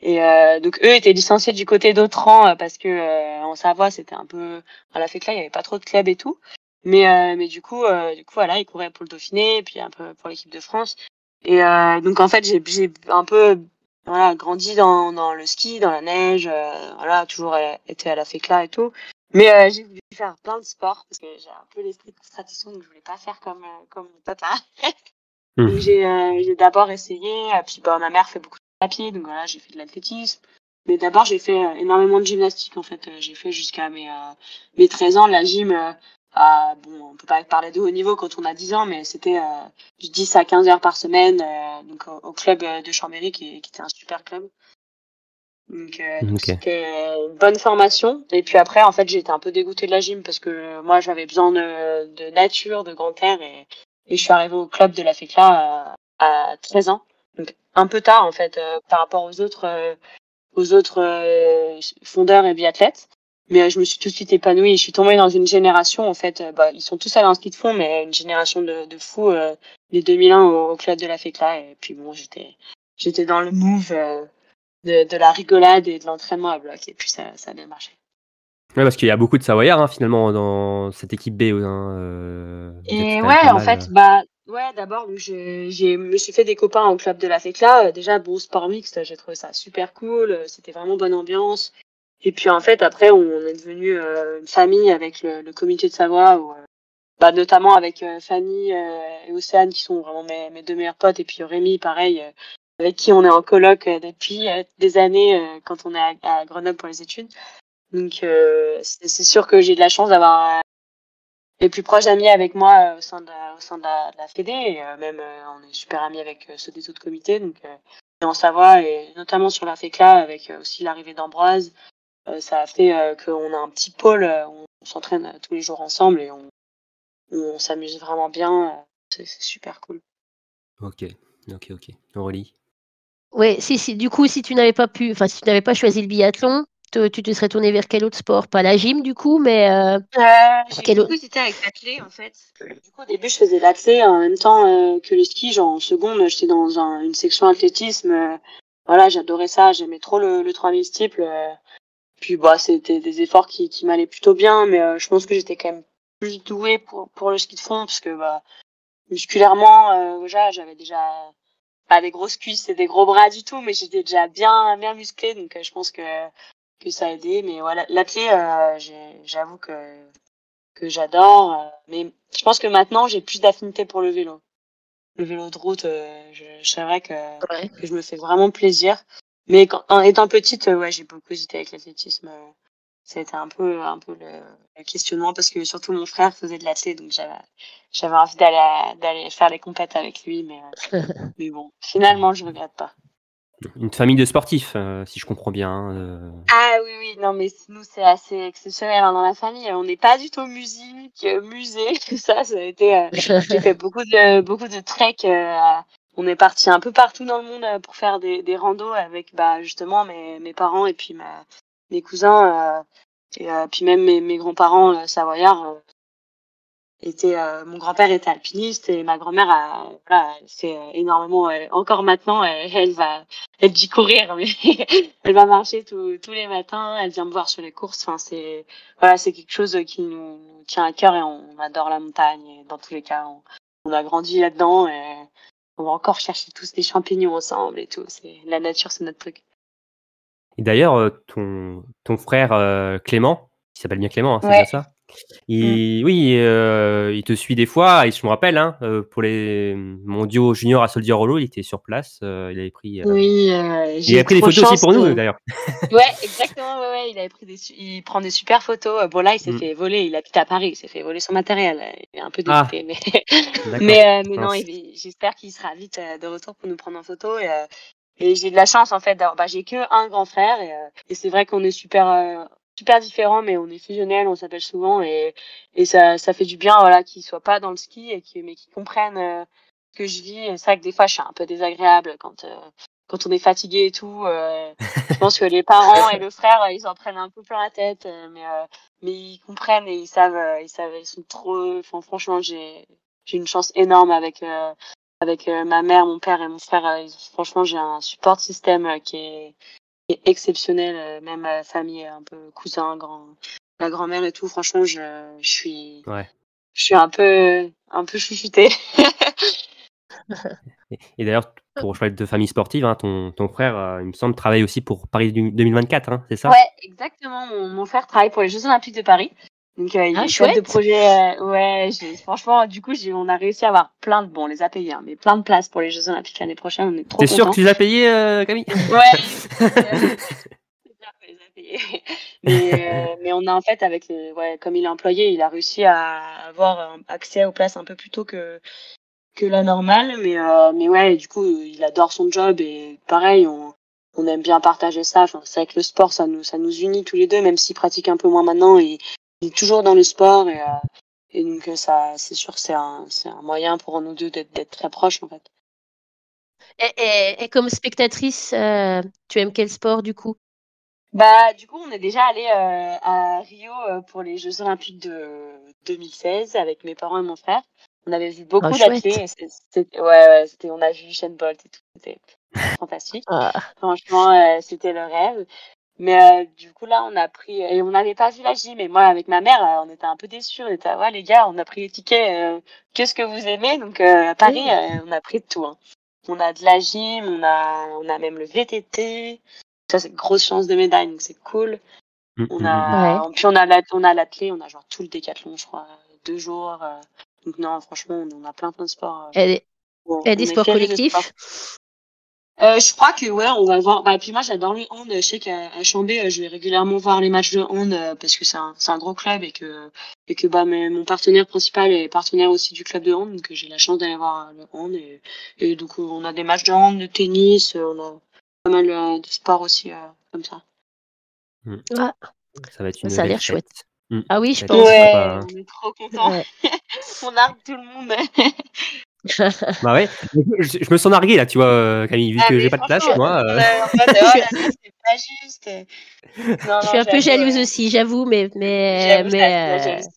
Et donc eux étaient licenciés du côté d'Autran parce que en Savoie c'était un peu, à la que là il y avait pas trop de clubs et tout. Mais mais du coup du coup voilà ils couraient pour le Dauphiné puis un peu pour l'équipe de France. Et donc en fait j'ai j'ai un peu voilà, grandi dans, dans le ski, dans la neige, euh, voilà, toujours été à la fécla et tout. Mais euh, j'ai voulu faire plein de sports parce que j'ai un peu l'esprit de tradition, donc je voulais pas faire comme euh, comme mon papa. Donc j'ai euh, j'ai d'abord essayé, puis bah, ma mère fait beaucoup de papier, donc voilà, j'ai fait de l'athlétisme. Mais d'abord j'ai fait euh, énormément de gymnastique en fait. Euh, j'ai fait jusqu'à mes euh, mes 13 ans la gym. À, bon, on peut pas parler de haut niveau quand on a 10 ans, mais c'était de 10 à 15 heures par semaine, euh, donc au, au club euh, de Chambéry qui, qui était un super club. Donc, euh, c'était une bonne formation. Et puis après, en fait, été un peu dégoûtée de la gym parce que moi, j'avais besoin de, de nature, de grand air, et, et je suis arrivée au club de la FECLA à, à 13 ans. Donc un peu tard, en fait, par rapport aux autres, aux autres euh, fondeurs et biathlètes. Mais euh, je me suis tout de suite épanouie. Je suis tombée dans une génération, en fait, euh, bah, ils sont tous allés en ski de fond, mais une génération de, de fous, euh, les 2001 au, au club de la FECLA. Et puis bon, j'étais, j'étais dans le move euh, de, de la rigolade et de l'entraînement à bloc. Et puis ça, ça a bien marché. Ouais, parce qu'il y a beaucoup de Savoyards hein, finalement dans cette équipe B. Hein, euh, Et ouais, en fait, bah, ouais, d'abord, je, me suis fait des copains au club de la FECLA. Déjà, bon, sport mixte, j'ai trouvé ça super cool. C'était vraiment bonne ambiance. Et puis, en fait, après, on est devenu euh, une famille avec le, le comité de Savoie, où, euh, bah, notamment avec euh, Fanny et Océane, qui sont vraiment mes, mes deux meilleurs potes. Et puis Rémi, pareil, avec qui on est en coloc euh, depuis des années quand on est à, à Grenoble pour les études. Donc, c'est sûr que j'ai de la chance d'avoir les plus proches amis avec moi au sein de au sein de la, de la Fédé euh, même euh, on est super amis avec ceux des autres comités donc en Savoie et notamment sur la FECLA avec aussi l'arrivée d'Ambroise ça a fait euh, qu'on a un petit pôle euh, où on s'entraîne euh, tous les jours ensemble et on, on s'amuse vraiment bien euh, c'est c'est super cool Ok, ok, ok. Aurélie? Oui, si, si, du coup, si tu n'avais pas pu, enfin, si tu n'avais pas choisi le biathlon, te- tu te serais tourné vers quel autre sport? Pas la gym, du coup, mais euh, j'ai Quel- beaucoup hésité avec l'athlé en fait. Du coup au début je faisais l'athlé en même temps euh, que le ski, genre en seconde j'étais dans un- une section athlétisme. euh, voilà, j'adorais ça, j'aimais trop le, le 3000 steeple. Puis bah c'était des efforts qui, qui m'allaient plutôt bien, mais euh, je pense que j'étais quand même plus douée pour, pour le ski de fond parce que bah musculairement euh, déjà j'avais déjà pas des grosses cuisses et des gros bras du tout, mais j'étais déjà bien bien musclée donc euh, je pense que que ça a aidé. Mais voilà, l'athlé, euh, j'avoue que que j'adore. euh, mais je pense que maintenant, j'ai plus d'affinité pour le vélo. Le vélo de route, euh, je, vrai que, ouais. que je me fais vraiment plaisir. Mais quand, en étant petite, euh, ouais, j'ai beaucoup hésité avec l'athlétisme. euh, a été un peu, un peu le, le questionnement parce que surtout mon frère faisait de l'athlé, donc j'avais, j'avais envie d'aller, à- d'aller faire les compètes avec lui, mais, euh, mais bon, finalement, je regrette pas. Une famille de sportifs, euh, si je comprends bien. hein, euh. Ah oui, oui, non, mais nous, c'est assez exceptionnel hein, dans la famille. On n'est pas du tout musique, euh, musée, tout ça, ça a été... euh, J'ai fait beaucoup de, beaucoup de trek. euh, on est parti un peu partout dans le monde euh, pour faire des, des randos avec bah, justement mes, mes parents et puis ma, mes cousins. euh, et euh, puis même mes, mes grands-parents savoyards. étaient, euh, mon grand-père était alpiniste et ma grand-mère a voilà, fait énormément. encore maintenant, elle, va, elle dit courir, mais elle va marcher tous tous les matins. Elle vient me voir sur les courses. Enfin, c'est voilà, c'est quelque chose qui nous, tient à cœur et on, adore la montagne. Et dans tous les cas, on, on a grandi là-dedans et on va encore chercher tous des champignons ensemble et tout. C'est la nature, c'est notre truc. Et d'ailleurs, euh, ton, ton frère euh, Clément, qui s'appelle bien Clément, hein, c'est Ouais. bien ça? Il, Oui, euh, il te suit des fois. Et je me rappelle, hein, euh, pour les mondiaux juniors à Soldier Hollow, il était sur place. euh, il avait pris. euh, Oui, il avait pris des photos aussi pour nous d'ailleurs. Ouais, exactement. Ouais, ouais, il avait pris des, il prend des super photos. Bon là, il s'est Mm. fait voler. Il habite à Paris. Il s'est fait voler son matériel. Il est un peu Ah. dégoûté, mais mais, mais non, j'espère qu'il sera vite de retour pour nous prendre en photo. Et, et j'ai de la chance en fait. d'avoir- Bah, j'ai que un grand frère et, euh, et c'est vrai qu'on est super euh, super différents, mais on est fusionnels. On s'appelle souvent et et ça ça fait du bien voilà qu'ils soient pas dans le ski et qui mais qu'ils comprennent euh, ce que je vis. C'est vrai que des fois je suis un peu désagréable quand euh, quand on est fatigué et tout. euh, je pense que les parents et le frère ils en prennent un peu plein la tête, euh, mais euh, mais ils comprennent et ils savent ils savent ils sont trop. Enfin, franchement j'ai j'ai une chance énorme avec avec ma mère, mon père et mon frère. ils- franchement, j'ai un support système qui est, est exceptionnel. euh, même ma famille, un peu cousin, grand, la grand-mère et tout. Franchement, je, je suis, Ouais. je suis un peu, un peu chouchoutée. Et, et d'ailleurs, pour je parlais de famille sportive, hein, ton, ton frère, euh, il me semble, travaille aussi pour Paris du- 2024, hein, c'est ça? Ouais, exactement. Mon, mon frère travaille pour les Jeux Olympiques de Paris. Donc, euh, il Ah, est chef de chouette. projet. euh, ouais, j'ai- franchement, du coup, j'ai, on a réussi à avoir plein de, bon, on les a payés, hein, mais plein de places pour les Jeux Olympiques l'année prochaine. On est trop T'es sûr que tu les as payés, euh, Camille? Ouais. a mais, euh, mais on a en fait avec les, ouais, comme il est employé, il a réussi à avoir accès aux places un peu plus tôt que que la normale. Mais euh, mais ouais, du coup, il adore son job et pareil, on on aime bien partager ça. Enfin, c'est vrai que le sport, ça nous ça nous unit tous les deux, même s'il pratique un peu moins maintenant. Et toujours dans le sport et euh, et donc euh, ça, c'est sûr, c'est un c'est un moyen pour nous deux d'être d'être très proches en fait. Et, et- et comme spectatrice, euh, tu aimes quel sport du coup? Bah, du coup, on est déjà allé euh, à Rio pour les Jeux Olympiques de 2016 avec mes parents et mon frère. On avait vu beaucoup chouette. d'athlètes. c'était- Ouais, ouais, c'était, on a vu Usain Bolt et tout. C'était fantastique. Ah, Franchement, euh, c'était le rêve. Mais euh, du coup, là, on a pris... Et on n'avait pas vu la gym. Et moi, avec ma mère, euh, on était un peu déçus. On était, ouais, les gars, on a pris les tickets. euh, Qu'est-ce que vous aimez? Donc, euh, à Paris, Oui. euh, on a pris de tout. hein. On a de la gym, on a, on a même le VTT. Ça, c'est une grosse chance de médaille, donc c'est cool. Mm, On mm, a, puis on a la, on a l'athlé, on a genre tout le décathlon, je crois, deux jours. euh. donc non, franchement, on a plein plein de sports. euh. Bon, on des sports collectifs. Euh, je crois que ouais, on va voir. Bah, puis moi, j'adore le hand. Je sais qu'à à Chambé, euh, je vais régulièrement voir les matchs de hand euh, parce que c'est un, c'est un gros club et que et que bah mon partenaire principal est partenaire aussi du club de hand, donc j'ai la chance d'aller voir euh, le hand et, et donc on a des matchs de hand, de tennis, euh, on a pas mal de sports aussi euh, comme ça. Ça va être une Ça a l'air fête. chouette. Mm. Ah oui, je Ouais. pense. Ouais. sympa, hein. on est trop contents. Ouais. on argue tout le monde. Bah ouais, je, je me sens nargué là, tu vois, euh, Camille, vu Ah, que j'ai pas de place, moi. euh, euh, oh c'est pas juste. et- Non, je suis non, un peu jalouse aussi, j'avoue, mais mais mais euh, jalousie.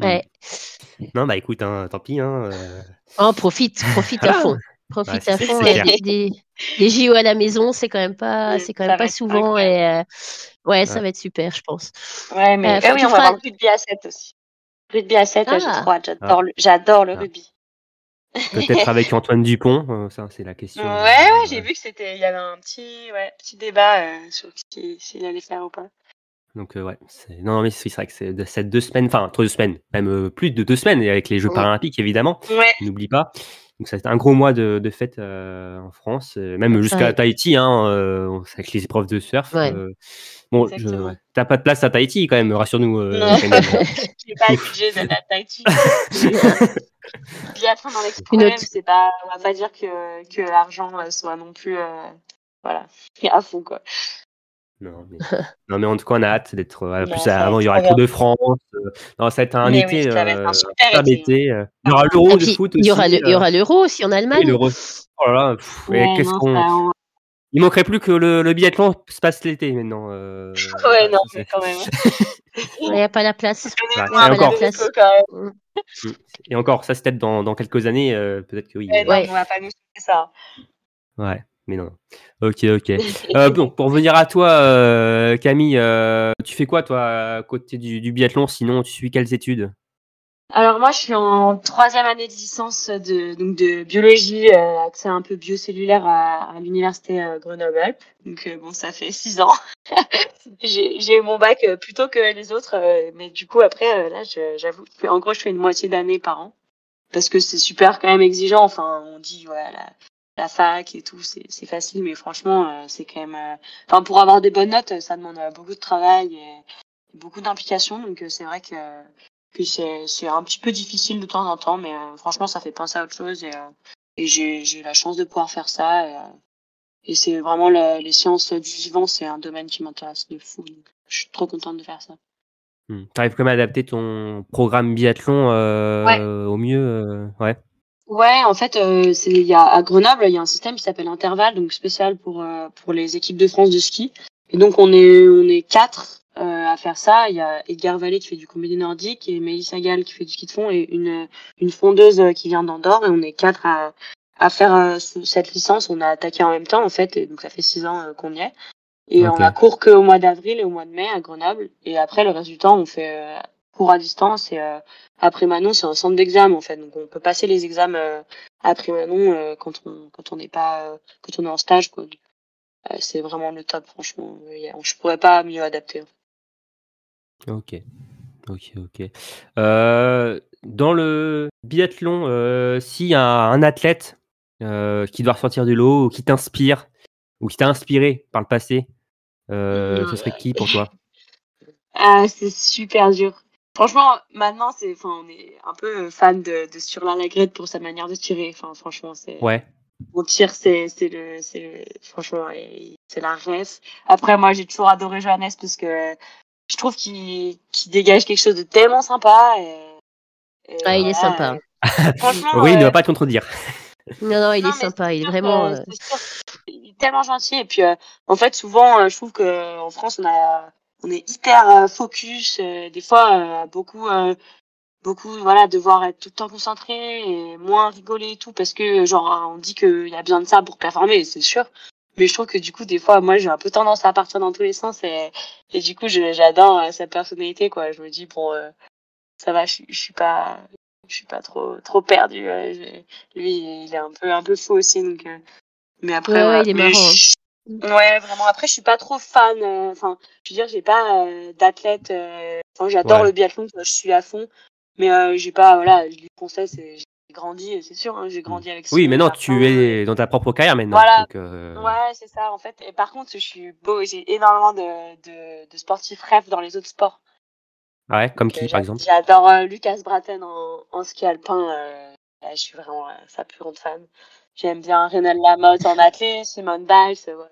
ouais. Non, bah écoute, hein, tant pis. Hein, euh, Oh, profite, profite à Ah. fond. Profite Ouais, à fond. et clair. Des, des JO à la maison, c'est quand même pas, Mm, c'est quand même pas souvent. Et euh, ouais, ça Ouais. va être super, je pense. Ouais, mais Euh, eh oui, on va feras- voir le rugby à 7 aussi. Rugby à 7, Ah. j'ai trop hâte. J'adore le, j'adore le Ah. rugby. Peut-être avec Antoine Dupont, euh, ça c'est la question. Ouais, euh, ouais, j'ai vu que c'était, il y avait un petit, ouais, petit débat euh, sur s'il allait faire ou pas. Donc euh, ouais, c'est- non, non, mais c'est vrai que c'est de cette deux semaines, enfin deux semaines, même euh, plus de deux semaines, avec les Jeux Ouais. paralympiques évidemment, Ouais. n'oublie pas. Donc ça a été un gros mois de, de fêtes euh, en France, euh, même jusqu'à Ouais. Tahiti, hein, euh, avec les épreuves de surf. Ouais. euh, bon, t'as pas de place à Tahiti quand même, rassure-nous. euh. J'ai pas le budget de la Tahiti. Biathlon dans Une l'extrême, c'est pas, on va pas dire que, que l'argent soit non plus, euh, voilà, à fond, quoi. Non, mais, non, mais en tout cas, on a hâte d'être. euh, plus, ça avant, être il y aura le trop Tour de France. euh, non, ça va être un Mais été. oui, ça va être un euh, super été. été, euh. Il y aura l'Euro de foot il y aura aussi, le, il y aura l'euro aussi en oui, Allemagne. l'Euro. Oh là là, pff, ouais, Ouais, qu'est-ce non, qu'on. ça, on- Il manquerait plus que le, le biathlon se passe l'été maintenant. euh, Ouais, non, mais c'est- quand même. Il n'y a pas la place. Ouais, Donnez-moi et encore. Place. Et ça c'est peut-être dans, dans quelques années, euh, peut-être que oui. Ouais, non, on va pas nous souhaiter ça. Ouais, mais non. Ok, ok. Euh, bon, pour revenir à toi, euh, Camille, euh, tu fais quoi toi à côté du, du biathlon? Sinon, tu suis quelles études? Alors moi, je suis en troisième année de licence de donc de biologie, accès un peu biocellulaire à, à l'université Grenoble-Alpes. Donc bon, ça fait six ans. j'ai eu mon bac euh, plus tôt que les autres, mais du coup après là, j'avoue, en gros, je fais une moitié d'année par an parce que c'est super quand même exigeant. Enfin, on dit ouais la, fac et tout, c'est facile, mais franchement, euh, c'est quand même. euh, Enfin, pour avoir des bonnes notes, ça demande euh, beaucoup de travail et, beaucoup d'implication. Donc euh, c'est vrai que que c'est c'est un petit peu difficile de temps en temps, mais euh, franchement, ça fait penser à autre chose et, euh, et j'ai j'ai la chance de pouvoir faire ça. Et, euh, et c'est vraiment la- les sciences du vivant, c'est un domaine qui m'intéresse de fou. Donc, je suis trop contente de faire ça. Hmm. T'arrives quand même à adapter ton programme biathlon euh, Ouais. au mieux. euh, ouais. Ouais, en fait, euh, c'est il y a à Grenoble, il y a un système qui s'appelle Intervalle, donc spécial pour euh, pour les équipes de France de ski. Et donc on est on est quatre euh, à faire ça. Il y a Edgar Vallée qui fait du combiné nordique et Mélissa Gall qui fait du ski de fond et une une fondeuse euh, qui vient d'Andorre et on est quatre à à faire euh, ce- cette licence. On a attaqué en même temps en fait, et donc ça fait six ans euh, qu'on y est. Et Ok. on a cours qu'au mois d'avril et au mois de mai à Grenoble. Et après le reste du temps, on fait euh, cours à distance et euh, après Manon, c'est un centre d'examen en fait, donc on peut passer les examens euh, après Manon euh, quand on quand on n'est pas quand on est en stage quoi. C'est vraiment le top franchement. Je pourrais pas mieux adapter. en fait. Ok. Ok, ok. Euh, dans le biathlon, euh, s'il y a un athlète euh, qui doit ressortir du lot ou qui t'inspire ou qui t'a inspiré par le passé, Mhm. ce serait qui pour toi? Ah, c'est super dur. Franchement, maintenant c'est enfin on est un peu fan de de Surlin Lagrette pour sa manière de tirer. Enfin franchement, c'est Ouais. mon tir c'est c'est le c'est le franchement c'est la ref. Après moi j'ai toujours adoré Johannes parce que je trouve qu'il qu'il dégage quelque chose de tellement sympa et, et Ah, il est sympa. et franchement Oui, il ne euh, va pas te contredire. Non, non, il Non, est sympa. Il est vraiment. que- euh, sûr, il est tellement gentil et puis euh, en fait souvent euh, je trouve que en France on a on est hyper euh, focus euh, des fois euh, beaucoup euh, beaucoup voilà devoir être tout le temps concentré et moins rigoler et tout parce que genre on dit qu'il y a besoin de ça pour performer c'est sûr. Mais je trouve que du coup des fois moi j'ai un peu tendance à partir dans tous les sens et et du coup j'adore euh, sa personnalité quoi. Je me dis bon euh, ça va je suis- je suis pas je suis pas trop trop perdu euh, j'ai- lui il est un peu un peu fou aussi donc euh, mais après Ouais, ouais, il est Mais marrant, hein. je- ouais vraiment après je suis pas trop fan euh, enfin je veux dire j'ai pas euh, d'athlète euh, enfin j'adore Ouais. le biathlon je suis à fond mais j'ai pas voilà je conseille c'est j'ai grandi c'est sûr hein, j'ai grandi avec Oui, Simon maintenant Jardin, tu es dans ta propre carrière maintenant. Voilà. donc, Ouais, c'est ça, en fait. Et par contre, je suis beau, j'ai énormément de, de, de sportifs rêves dans les autres sports. ah ouais, comme Donc, qui par exemple? J'adore Lucas Braten en, en ski alpin. Là, je suis vraiment sa plus grande fan. J'aime bien Renal Lamotte en athlète, Simone Biles, euh, voilà.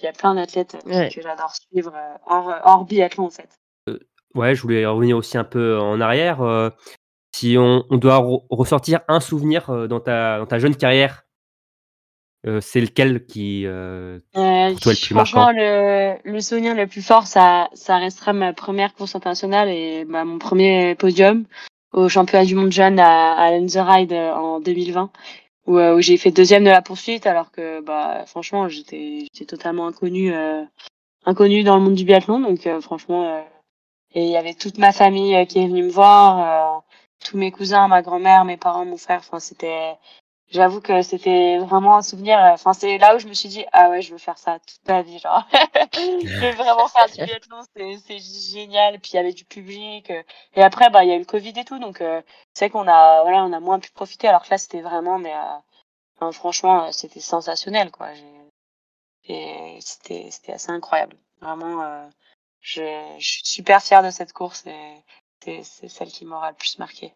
Il y a plein d'athlètes euh, Ouais. que j'adore suivre euh, hors, hors biathlon, en fait. Ouais, je voulais revenir aussi un peu en arrière. euh, si on, on doit re- ressortir un souvenir dans ta, dans ta jeune carrière, euh, c'est lequel qui. Pour toi, le plus franchement, le, le souvenir le plus fort, ça, ça restera ma première course internationale et bah, mon premier podium au championnat du monde jeune à, à Lenzerheide en 2020, euh, où j'ai fait deuxième de la poursuite, alors que bah franchement, j'étais j'étais totalement inconnue euh, inconnue dans le monde du biathlon, donc euh, franchement, et il y avait toute ma famille qui est venue me voir, tous mes cousins, ma grand-mère, mes parents, mon frère, enfin c'était J'avoue que c'était vraiment un souvenir. euh, Enfin, c'est là où je me suis dit, ah ouais, je veux faire ça toute ma vie, genre. je veux vraiment faire du biathlon, c'est, génial. Puis il y avait du public. euh, Et après, bah, il y a eu le Covid et tout, donc euh, c'est qu'on a, voilà, on a moins pu profiter. Alors que là, c'était vraiment, mais euh, franchement, euh, c'était sensationnel, quoi. Et c'était, c'était assez incroyable. Vraiment, euh, je, je suis super fière de cette course et c'est celle qui m'aura le plus marqué.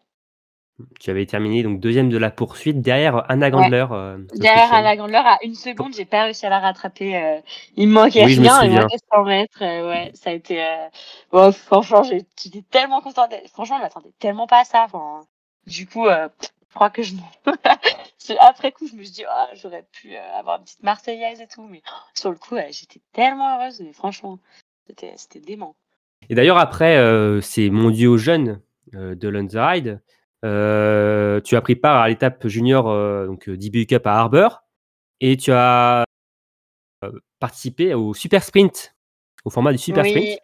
Tu avais terminé donc deuxième de la poursuite derrière Anna Gandler. euh, Derrière. Anna Gandler, à une seconde, j'ai pas réussi à la rattraper. euh, il me manquait Oui, rien, il manquait 100 mètres. euh, ouais, ça a été. Euh... bon, franchement, j'étais tellement contente. Franchement, je m'attendais tellement pas à ça. Enfin, du coup, euh, je crois que je. Après coup, je me suis dit, ah, j'aurais pu euh, avoir une petite Marseillaise et tout, mais oh, sur le coup, euh, j'étais tellement heureuse. Mais franchement, c'était dément. Et d'ailleurs, après euh, ces mondiaux jeunes euh, de Lundride, euh, tu as pris part à l'étape junior euh, donc euh, DBU Cup à Harbour et tu as euh, participé au Super Sprint, au format du Super oui. Sprint.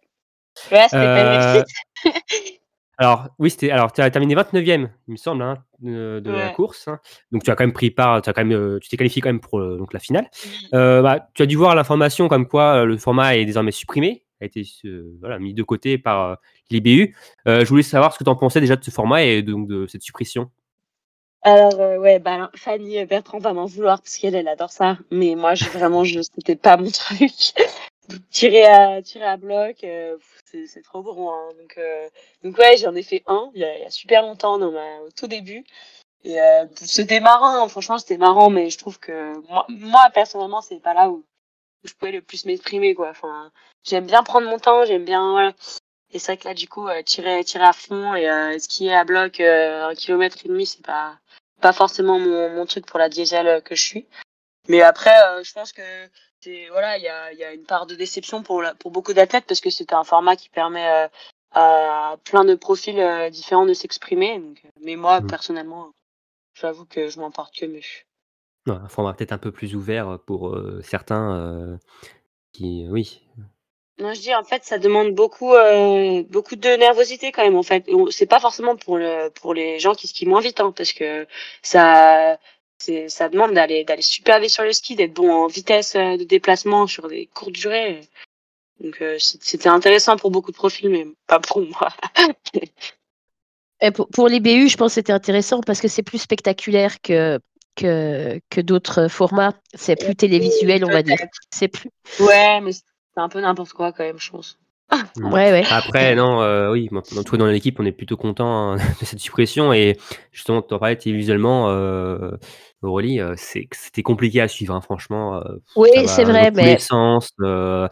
Ouais, c'était pas une réussite. Alors, oui, c'était. Alors, tu as terminé 29e, il me semble, hein, de, de la course. hein. Donc, tu as quand même pris part, tu as quand même, tu t'es qualifié quand même pour donc, la finale. Euh, bah, tu as dû voir l'information comme quoi le format est désormais supprimé, a été voilà, mis de côté par euh, l'IBU. Euh, je voulais savoir ce que tu en pensais déjà de ce format et donc de cette suppression. Alors, euh, ouais, bah, Fanny Bertrand va m'en vouloir parce qu'elle, elle adore ça. Mais moi, je, vraiment, je, c'était pas mon truc. tirer à, tirer à bloc, euh, c'est, trop gros, hein. Donc, donc ouais, j'en ai fait un il y a, y a super longtemps, dans ma, au tout début. Et c'était marrant, franchement, c'était marrant, mais je trouve que moi, moi personnellement, c'est pas là où je pouvais le plus m'exprimer, quoi. Enfin, j'aime bien prendre mon temps, j'aime bien, voilà. Et c'est vrai que là, du coup, euh, tirer, tirer à fond et euh, skier à bloc euh, un kilomètre et demi, c'est pas, pas forcément mon, mon truc pour la diesel euh, que je suis. Mais après, euh, je pense que c'est voilà, il y a, il y a une part de déception pour la, pour beaucoup d'athlètes parce que c'est un format qui permet euh, à plein de profils différents de s'exprimer. Donc, mais moi, Mm. personnellement, j'avoue que je m'en porte que mieux. Ouais, un format peut-être un peu plus ouvert pour euh, certains euh, qui, oui. Non, je dis en fait, ça demande beaucoup, euh, beaucoup de nervosité quand même. En fait, c'est pas forcément pour le, pour les gens qui skient moins vite, hein, parce que ça, ça demande d'aller, d'aller super vite sur le ski, d'être bon en vitesse de déplacement sur des courtes durées. Donc, euh, c'était intéressant pour beaucoup de profils, mais pas pour moi. Et pour, pour les BU, je pense que c'était intéressant parce que c'est plus spectaculaire que, que, que d'autres formats. C'est plus télévisuel, on va dire. C'est plus. Ouais, mais c'est un peu n'importe quoi quand même, je pense. Ouais, ouais. Après, non, euh, oui, en tout cas, dans l'équipe, on est plutôt content hein, de cette suppression. Et justement, tu en parlais visuellement, euh, Aurélie, euh, c'est c'était compliqué à suivre, hein, franchement. euh, Oui, c'est dans vrai, mais sens. euh,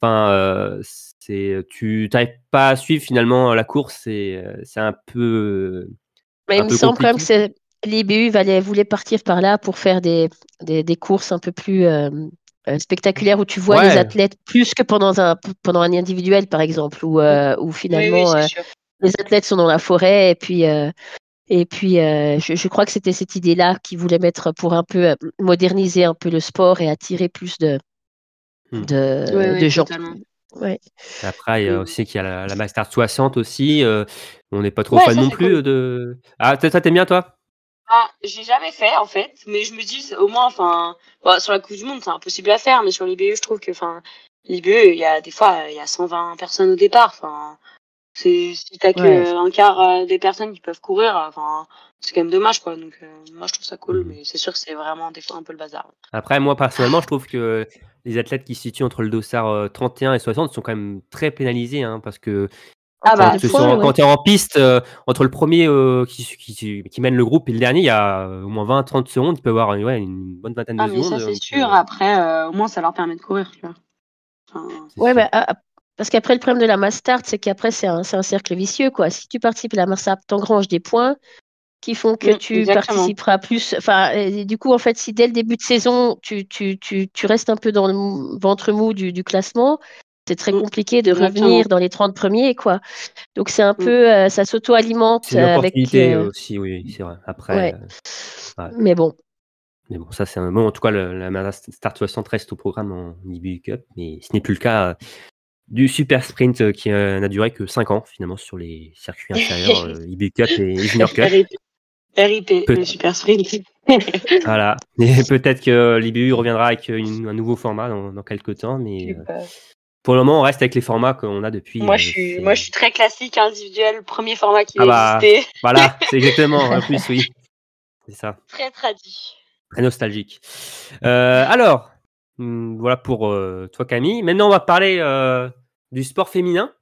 Enfin, euh, c'est tu n'arrives pas à suivre finalement la course. C'est euh, c'est un peu. Mais un il me semble quand même que l'IBU valait- voulait partir par là pour faire des, des, des courses un peu plus euh, euh, spectaculaires où tu vois les athlètes plus que pendant un, pendant un individuel, par exemple, où, euh, où Oui, oui, finalement euh, les athlètes sont dans la forêt et puis, euh, et puis euh, je, je crois que c'était cette idée-là qu'ils voulaient mettre pour un peu moderniser un peu le sport et attirer plus de, Hmm. de, Oui, oui, de gens. totalement. Ouais. Après, il y a Mm. aussi qu'il y a la, la Mastart 60 aussi. euh, on n'est pas trop Ouais, fan ça, non plus cool. de. Ah, toi, t'aimes bien toi? Ah, j'ai jamais fait en fait, mais je me dis au moins, enfin, bon, sur la Coupe du Monde c'est impossible à faire, mais sur les BE je trouve que, enfin, les BE il y a des fois il y a 120 personnes au départ, enfin, c'est si t'as que Ouais. un quart euh, des personnes qui peuvent courir, enfin, c'est quand même dommage quoi. Donc euh, moi je trouve ça cool, Mhm. mais c'est sûr que c'est vraiment des fois un peu le bazar. Après, moi, personnellement, je trouve que les athlètes qui se situent entre le dossard euh, 31 et 60 sont quand même très pénalisés, hein, parce que Ah quand bah, tu ouais. quand tu es en piste, euh, entre le premier euh, qui, qui, qui mène le groupe et le dernier, il y a euh, au moins 20-30 secondes, il peut y avoir ouais, une bonne vingtaine Ah de mais secondes. ça c'est sûr. euh, Après, euh, au moins ça leur permet de courir, tu vois. Enfin, c'est Ouais, bah, ah, parce qu'après, le problème de la Mastart, c'est qu'après, c'est un, c'est un cercle vicieux, quoi. Si tu participes à la Mastart, t'engranges des points qui font que Mm, tu exactement. participeras plus. Enfin, et du coup, en fait, si dès le début de saison, tu, tu, tu, tu restes un peu dans le ventre mou du, du classement, c'est très compliqué de exactement. revenir dans les 30 premiers, quoi. Donc, c'est un Mm. peu, euh, ça s'auto-alimente C'est une avec. opportunité euh, aussi, oui, c'est vrai. Après, ouais. euh, ouais. Mais bon, Mais bon, ça c'est un bon. En tout cas, le- la Start 60 reste au programme en IBU Cup, mais ce n'est plus le cas euh, du Super Sprint qui euh, n'a duré que 5 ans finalement sur les circuits inférieurs euh, IBU Cup et Junior Cup. RIP, RIP Peut- le super sprint. Voilà. Et peut-être que l'IBU reviendra avec une- un nouveau format dans, dans quelques temps, mais euh, pour le moment, on reste avec les formats qu'on a depuis. Moi, euh, je suis, c'est- moi, je suis très classique, individuel, premier format qui Ah bah. Voilà, c'est exactement. En plus, oui. C'est ça. très tradi. Très nostalgique. Euh, alors, hum, voilà pour euh, toi Camille. Maintenant, on va parler du sport féminin.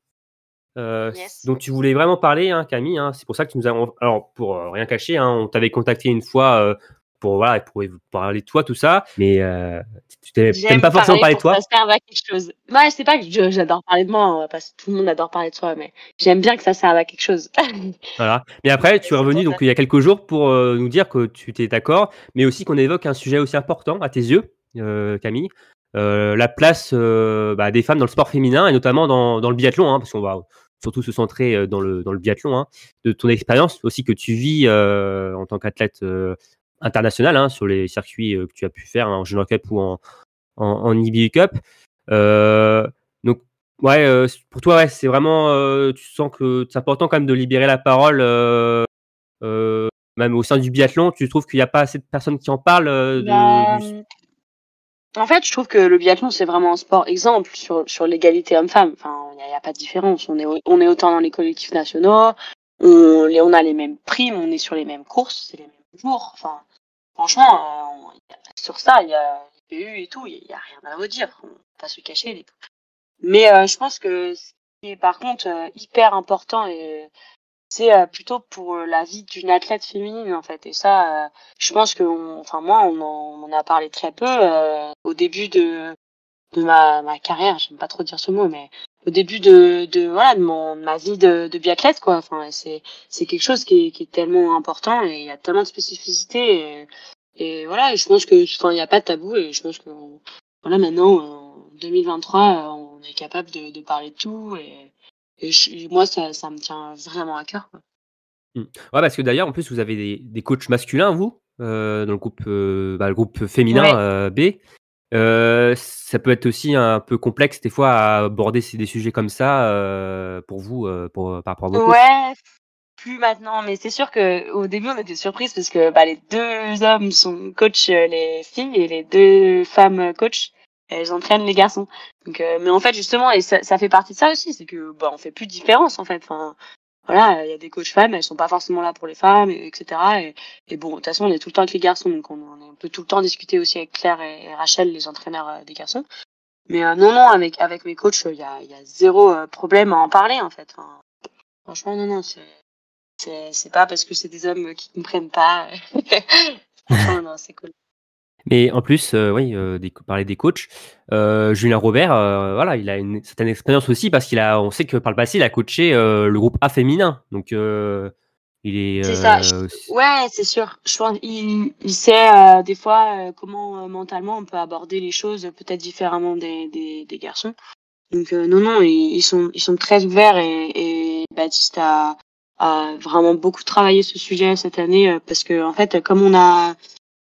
Yes. dont tu voulais vraiment parler, hein, Camille. hein. C'est pour ça que tu nous as. Alors, pour rien cacher, hein, on t'avait contacté une fois pour voilà pour parler de toi, tout ça. Mais euh, tu t'aimes pas forcément parler de toi? ça serve à quelque chose. Ouais, c'est pas que j'adore parler de moi, hein, parce que tout le monde adore parler de soi, mais j'aime bien que ça serve à quelque chose. Voilà. Mais après, tu es revenu donc il y a quelques jours pour euh, nous dire que tu étais d'accord, mais aussi qu'on évoque un sujet aussi important à tes yeux, euh, Camille, la place bah, des femmes dans le sport féminin et notamment dans, dans le biathlon, hein, parce qu'on va surtout se centrer dans le, dans le biathlon, hein, de ton expérience aussi que tu vis euh, en tant qu'athlète euh, international hein, sur les circuits euh, que tu as pu faire hein, en Junior Cup ou en, en, en IBU Cup. Euh, donc, Ouais, euh, pour toi, ouais, c'est vraiment, tu sens que c'est important quand même de libérer la parole, même au sein du biathlon. Tu trouves qu'il n'y a pas assez de personnes qui en parlent euh, de, Bah, du- En fait, je trouve que le biathlon, c'est vraiment un sport exemple sur, sur l'égalité homme-femme. Enfin, il n'y a, pas de différence. On est, on est autant dans les collectifs nationaux, on, on a les mêmes primes, on est sur les mêmes courses, c'est les mêmes jours. Enfin, franchement, euh, sur ça, il y a les PU et tout, il n'y a, rien à redire. On va pas se cacher. Les... Mais euh, je pense que ce qui est par contre euh, hyper important, et c'est plutôt pour la vie d'une athlète féminine en fait. Et ça, je pense que, enfin moi, on en, a parlé très peu au début de de ma, ma carrière. J'aime pas trop dire ce mot, mais au début de, de voilà de mon ma vie de, biathlète quoi. Enfin c'est c'est quelque chose qui est, tellement important et il y a tellement de spécificités et voilà. Et je pense que enfin il y a pas de tabou et je pense que voilà maintenant en 2023 euh, on est capable de, de parler de tout et, et je- moi ça ça me tient vraiment à cœur. Quoi. Ouais, parce que d'ailleurs, en plus, vous avez des, des coachs masculins, vous, euh, dans le groupe, euh, bah, le groupe féminin Ouais. euh, B. Ça peut être aussi un peu complexe des fois à aborder des sujets comme ça pour vous, pour, par rapport à vos. Ouais, plus maintenant, mais c'est sûr que au début on était surprise parce que bah, les deux hommes sont coach euh, les filles et les deux femmes euh, coach elles entraînent les garçons. Donc, euh, mais en fait justement et ça, ça fait partie de ça aussi, c'est que bah on fait plus de différence en fait. Enfin voilà, il y a des coachs femmes, elles sont pas forcément là pour les femmes, et, etc. Et, bon, de toute façon on est tout le temps avec les garçons, donc on, on peut tout le temps discuter aussi avec Claire et, Rachel, les entraîneurs euh, des garçons. Mais euh, non non avec avec mes coachs il y a y a zéro problème à en parler en fait. Enfin, franchement non non c'est c'est pas parce que c'est des hommes qui comprennent pas. Franchement, non, c'est cool. Mais en plus, euh, oui, euh, des, parler des coachs, euh, Julien Robert, voilà, il a une certaine expérience aussi parce qu'il a, on sait que par le passé, il a coaché le groupe A féminin, donc il est. C'est ça, Ouais, c'est sûr. Je pense il, il sait des fois comment mentalement on peut aborder les choses peut-être différemment des, des, des garçons. Donc non non, ils, ils sont ils sont très ouverts et, et Baptiste a, a vraiment beaucoup travaillé ce sujet cette année euh, parce que en fait comme on a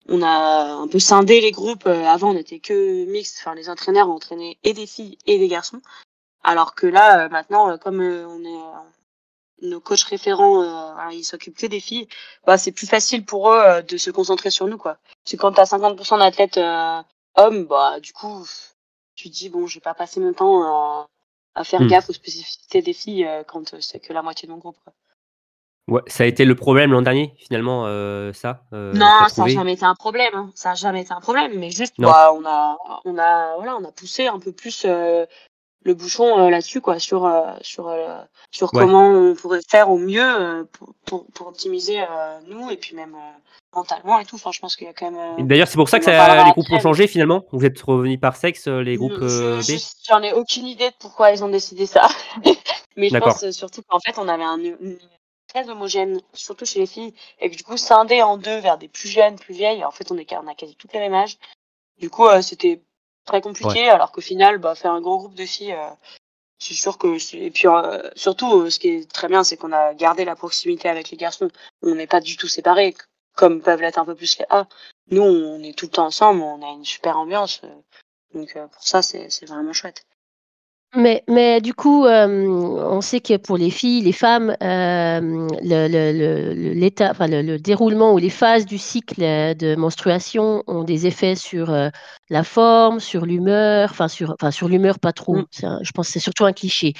on a un peu scindé les groupes. euh, avant on n'était que mixte, enfin les entraîneurs entraînaient et des filles et des garçons. Alors que là euh, maintenant comme on est nos coachs référents, ils s'occupent que des filles, bah, c'est plus facile pour eux de se concentrer sur nous, quoi. Parce que quand t'as 50% d'athlètes euh, hommes, bah, du coup, tu te dis, bon, je vais pas passer mon temps à, à faire Hmm. gaffe aux spécificités des filles quand c'est que la moitié de mon groupe, quoi. Ouais, ça a été le problème l'an dernier, finalement, euh, ça. euh, non, ça a trouvé jamais été un problème, hein. ça a jamais été un problème, mais juste, bah, on a, on a, voilà, on a poussé un peu plus euh, le bouchon euh, là-dessus, quoi, sur, euh, sur, euh, sur Ouais. comment on pourrait faire au mieux euh, pour, pour, pour optimiser euh, nous et puis même euh, mentalement et tout. Enfin, je pense qu'il y a quand même. Euh, D'ailleurs, c'est pour ça que ça, les groupes ont changé finalement. Vous êtes revenus par sexe, les groupes B. je- J'en ai aucune idée de pourquoi ils ont décidé ça. Mais je pense surtout qu'en fait, on avait un très homogène, surtout chez les filles, et que du coup, scindé en deux vers des plus jeunes, plus vieilles. En fait, on est on a quasi toutes les mêmes âges. Du coup, euh, c'était très compliqué, alors qu'au final, bah, faire un gros groupe de filles, euh, c'est sûr que et puis euh, surtout, euh, ce qui est très bien, c'est qu'on a gardé la proximité avec les garçons. On n'est pas du tout séparés, comme peuvent l'être un peu plus les A. Nous, on est tout le temps ensemble, on a une super ambiance. donc euh, pour ça, c'est vraiment chouette. Mais, mais du coup, euh, on sait que pour les filles, les femmes, euh, le, le, le, le- l'état, enfin, le, le déroulement ou les phases du cycle euh, de menstruation ont des effets sur euh, la forme, sur l'humeur, enfin sur, enfin sur l'humeur pas trop. Mm. C'est un- je pense que c'est surtout un cliché.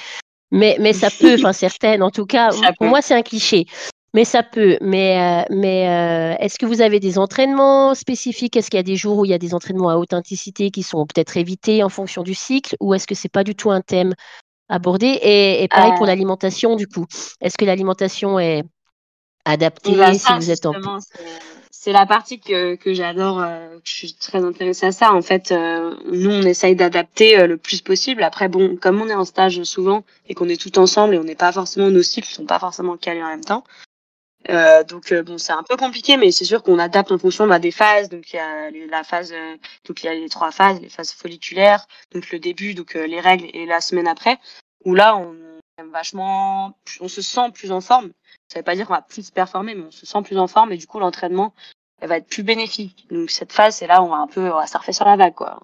Mais, mais ça peut, enfin certaines en tout cas. Ça pour peut. moi, c'est un cliché. Mais ça peut. Mais, euh, mais euh, est-ce que vous avez des entraînements spécifiques? Est-ce qu'il y a des jours où il y a des entraînements à haute intensité qui sont peut-être évités en fonction du cycle Ou est-ce que c'est pas du tout un thème abordé et, et pareil pour Euh. l'alimentation, du coup? Est-ce que l'alimentation est adaptée bah, si vous êtes en... c'est- la partie que, que j'adore, euh, je suis très intéressée à ça. En fait, euh, nous, on essaye d'adapter le plus possible. Après, bon, comme on est en stage souvent et qu'on est tout ensemble et on n'est pas forcément, nos cycles sont pas forcément calés en même temps. Euh, donc euh, bon, c'est un peu compliqué, mais c'est sûr qu'on adapte en fonction bah, des phases. Donc il y a les- la phase, euh, donc il y a les trois phases, les phases folliculaires, donc le début, donc euh, les règles et la semaine après, où là on est vachement, on se sent plus en forme. Ça veut pas dire qu'on va plus performer, mais on se sent plus en forme et du coup l'entraînement elle va être plus bénéfique. Donc cette phase, c'est là où on va un peu, on va surfer sur la vague quoi.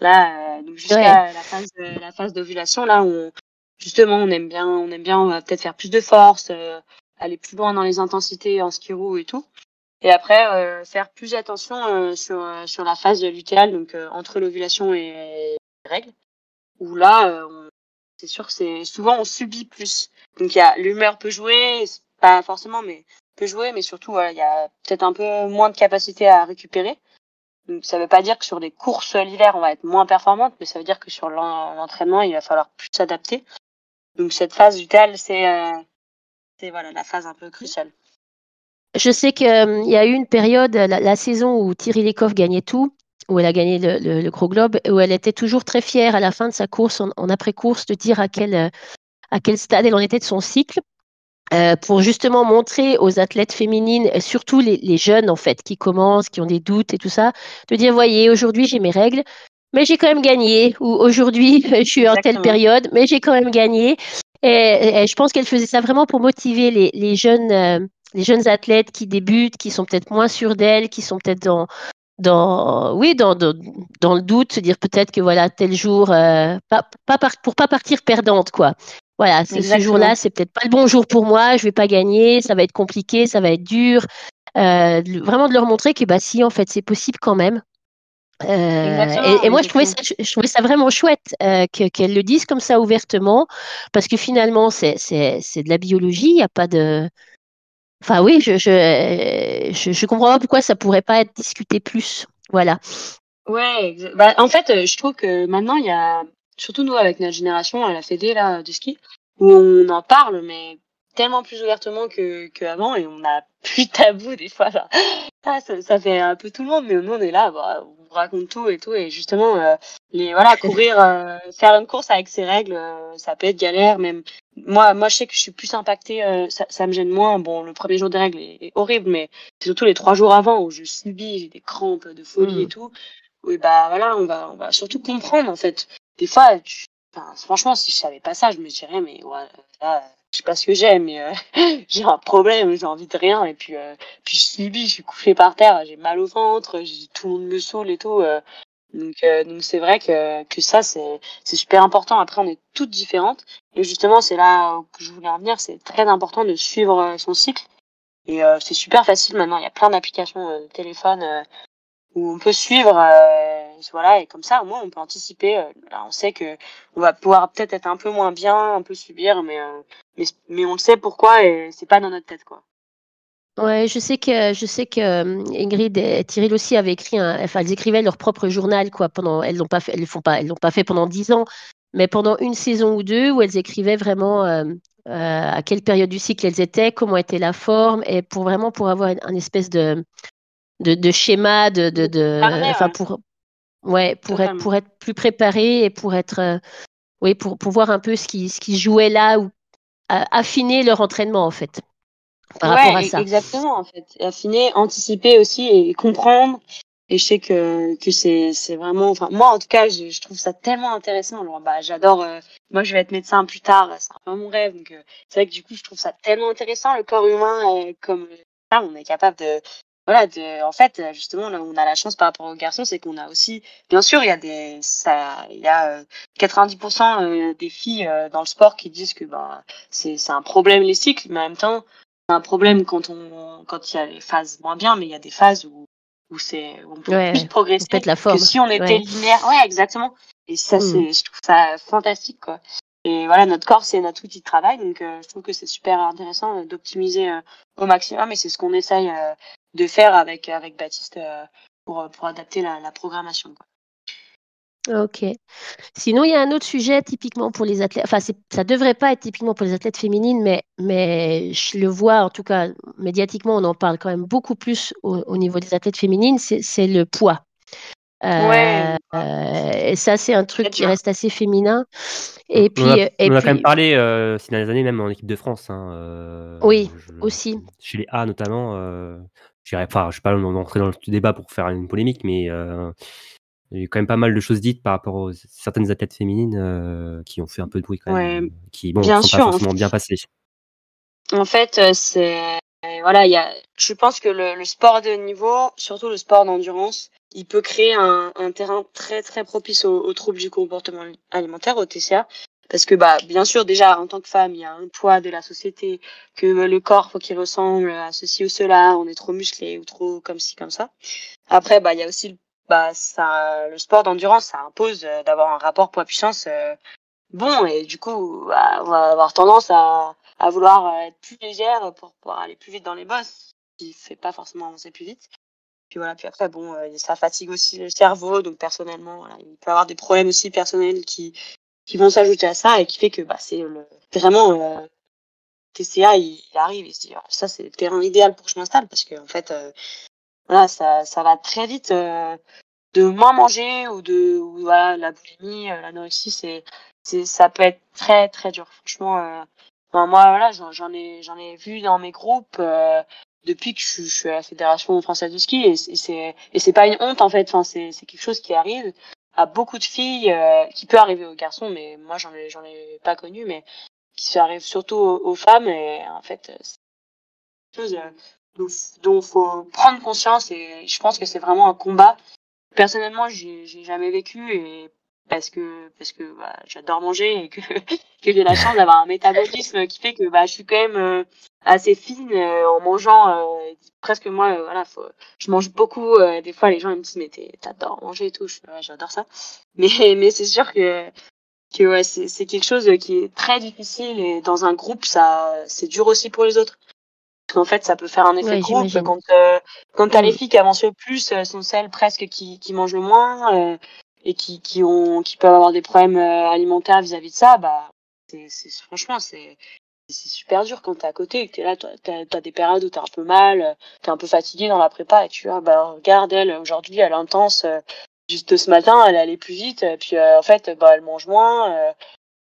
Là, euh, donc jusqu'à la phase, la phase d'ovulation, là, on, justement, on aime bien, on aime bien, on va peut-être faire plus de force, euh, aller plus loin dans les intensités en skiro et tout. Et après, euh, faire plus attention euh, sur euh, sur la phase lutéale, donc euh, entre l'ovulation et les règles. Où là, euh, c'est sûr c'est souvent on subit plus. Donc il y a l'humeur peut jouer, pas forcément, mais peut jouer, mais surtout il y a peut-être un peu moins de capacité à récupérer. Donc ça veut pas dire que sur les courses l'hiver on va être moins performante, mais ça veut dire que sur l'en- l'entraînement il va falloir plus s'adapter. Donc cette phase lutéale c'est euh, c'est voilà la phase un peu cruciale. Je sais qu'il y a eu une période, la, la saison où Thierry Lecoff gagnait tout, où elle a gagné le, le- le gros globe, où elle était toujours très fière à la fin de sa course, en, en après-course, de dire à quel, euh, à quel stade elle en était de son cycle, euh, pour justement montrer aux athlètes féminines, et surtout les, les jeunes en fait, qui commencent, qui ont des doutes et tout ça, de dire, voyez, aujourd'hui j'ai mes règles, mais j'ai quand même gagné, ou aujourd'hui je suis en telle période, mais j'ai quand même gagné. Et, et je pense qu'elle faisait ça vraiment pour motiver les, les jeunes. euh, les jeunes athlètes qui débutent, qui sont peut-être moins sûrs d'elles, qui sont peut-être dans, dans, oui, dans, dans, dans le doute, se dire peut-être que voilà, tel jour, euh, pas, pas par- pour pas partir perdante, quoi. Voilà, ce jour-là, c'est peut-être pas le bon jour pour moi, je vais pas gagner, ça va être compliqué, ça va être dur. Euh, vraiment de leur montrer que bah si, en fait, c'est possible quand même. Euh, et, et moi, je trouvais, ça, exactement. je, je trouvais ça vraiment chouette euh, que- qu'elles le disent comme ça ouvertement, parce que finalement, c'est de la biologie, il n'y a pas de, Enfin oui, je, je, je, je comprends pas pourquoi ça pourrait pas être discuté plus. Voilà. Ouais, bah, en fait, euh, je trouve que maintenant, il y a, surtout nous avec notre génération à la Fédé là, du ski, où on en parle, mais tellement plus ouvertement que qu'avant, et on a plus de tabou des fois. Ça, ça fait un peu tout le monde, mais nous, on est là, bah, raconte tout et tout, et justement, euh, les voilà, courir, euh, faire une course avec ses règles, euh, ça peut être galère, même. Moi, moi, je sais que je suis plus impactée, euh, ça, ça me gêne moins. Bon, le premier jour des règles est, est horrible, mais c'est surtout les trois jours avant où je subis, j'ai des crampes de folie Mm. et tout. Oui, bah voilà, on va, on va surtout comprendre en fait. Des fois, tu- franchement, si je savais pas ça, je me dirais, mais ouais, là, je sais pas ce que j'ai, mais euh, j'ai un problème, j'ai envie de rien, et puis, euh, puis je subis, je suis couchée par terre, j'ai mal au ventre, tout le monde me saoule et tout. euh, donc, euh, donc c'est vrai que que ça, c'est super important. Après, on est toutes différentes, et justement, c'est là que je voulais en venir. C'est très important de suivre euh, son cycle. Et euh, c'est super facile maintenant. Il y a plein d'applications de téléphone où on peut suivre, euh, voilà, et comme ça, au moins, on peut anticiper. euh, on sait que on va pouvoir peut-être être un peu moins bien, un peu subir, mais euh, mais, mais on le sait pourquoi et c'est pas dans notre tête, quoi. Ouais, je sais que je sais que Ingrid et Thierry aussi avaient écrit un, enfin elles écrivaient leur propre journal quoi pendant elles l'ont pas fait elles le font pas elles l'ont pas fait pendant dix ans mais pendant une saison ou deux où elles écrivaient vraiment euh, euh, à quelle période du cycle elles étaient comment était la forme et pour vraiment pour avoir un espèce de de, de schéma de de, enfin ouais. pour ouais pour être pour être plus préparé et pour être euh, oui pour pour voir un peu ce qui ce qui jouait là ou affiner leur entraînement en fait par rapport à e- ça. exactement en fait. Et affiner, anticiper aussi et comprendre. Et je sais que que c'est c'est vraiment, enfin moi en tout cas, je, je trouve ça tellement intéressant. Alors bah j'adore. euh, moi je vais être médecin plus tard, c'est un peu mon rêve. Donc euh, c'est vrai que du coup je trouve ça tellement intéressant le corps humain comme on est capable de voilà de en fait euh, justement là on a la chance par rapport aux garçons c'est qu'on a aussi bien sûr il y a des ça il y a euh, 90% euh, des filles euh, dans le sport qui disent que bah c'est c'est un problème les cycles mais en même temps c'est un problème quand on quand il y a les phases moins bien mais il y a des phases où où c'est où on peut Ouais, plus progresser Peut-être la que forme. si on était Ouais. linéaire ouais exactement et ça Mm. c'est je trouve ça fantastique quoi et voilà notre corps c'est notre outil de travail donc euh, je trouve que c'est super intéressant euh, d'optimiser euh, au maximum et c'est ce qu'on essaye euh, de faire avec avec Baptiste euh, pour pour adapter la, la programmation quoi. Ok. Sinon, il y a un autre sujet typiquement pour les athlètes. Enfin, c'est- ça devrait pas être typiquement pour les athlètes féminines, mais, mais je le vois, en tout cas, médiatiquement, on en parle quand même beaucoup plus au, au niveau des athlètes féminines, c'est c'est le poids. Euh, Ouais. euh, et ça, c'est un truc qui reste assez féminin. Et on puis, en a, euh, et on en a quand même parlé euh, ces dernières années, même en équipe de France. hein, euh, Oui, je- aussi. Chez les A notamment. Enfin, je ne vais pas entrer dans le débat pour faire une polémique, mais euh, il y a eu quand même pas mal de choses dites par rapport aux certaines athlètes féminines euh, qui ont fait un peu de bruit quand même, Ouais, euh, qui bon, bien sont sûr, pas en forcément fait. bien passées. En fait, euh, c'est voilà, il y a. Je pense que le, le sport de niveau, surtout le sport d'endurance, il peut créer un, un terrain très très propice aux, aux, troubles du comportement alimentaire, au TCA, parce que bah bien sûr déjà en tant que femme, il y a un poids de la société que le corps faut qu'il ressemble à ceci ou cela, on est trop musclé ou trop comme ci comme ça. Après bah il y a aussi bah ça le sport d'endurance, ça impose d'avoir un rapport poids puissance bon et du coup bah, on va avoir tendance à vouloir être plus légère pour pouvoir aller plus vite dans les bosses, qui fait pas forcément avancer plus vite. Puis voilà, puis après, bon, euh, ça fatigue aussi le cerveau, donc personnellement, il peut avoir des problèmes aussi personnels qui, qui vont s'ajouter à ça et qui fait que bah, c'est le, vraiment euh, TCA, il, arrive, il se dit, ah, ça c'est le terrain idéal pour que je m'installe parce que en fait, euh, voilà, ça, ça va très vite euh, de moins manger ou de ou, voilà, la boulimie, euh, l'anorexie, c'est, c'est, ça peut être très très dur. Franchement, euh, moi voilà, j'en ai, j'en ai vu dans mes groupes depuis que je, je, suis à la fédération française de ski et c'est et c'est pas une honte en fait enfin c'est c'est quelque chose qui arrive à beaucoup de filles euh, qui peut arriver aux garçons mais moi j'en ai j'en ai pas connu mais qui arrive surtout aux, femmes et en fait c'est quelque chose dont, dont faut prendre conscience et je pense que c'est vraiment un combat. Personnellement j'ai j'ai jamais vécu et parce que parce que bah, j'adore manger et que que j'ai la chance d'avoir un métabolisme qui fait que bah je suis quand même euh, assez fine euh, en mangeant euh, presque moi voilà faut, je mange beaucoup des fois les gens ils me disent mais t'adores manger et tout. Je ouais, j'adore ça. Mais mais c'est sûr que que ouais c'est c'est quelque chose qui est très difficile et dans un groupe ça c'est dur aussi pour les autres. En fait ça peut faire un effet Ouais, groupe. quand euh, quand t'as Mm. les filles qui avancent le plus euh, sont celles presque qui qui mangent le moins euh, et qui qui ont qui peuvent avoir des problèmes euh, alimentaires vis-à-vis de ça bah c'est franchement c'est c'est super dur quand t'es à côté et que t'es là t'as t'as des périodes où t'es un peu mal euh, t'es un peu fatigué dans la prépa et tu vois bah regarde elle aujourd'hui elle est intense euh, juste ce matin elle est allée plus vite et puis euh, en fait bah elle mange moins euh,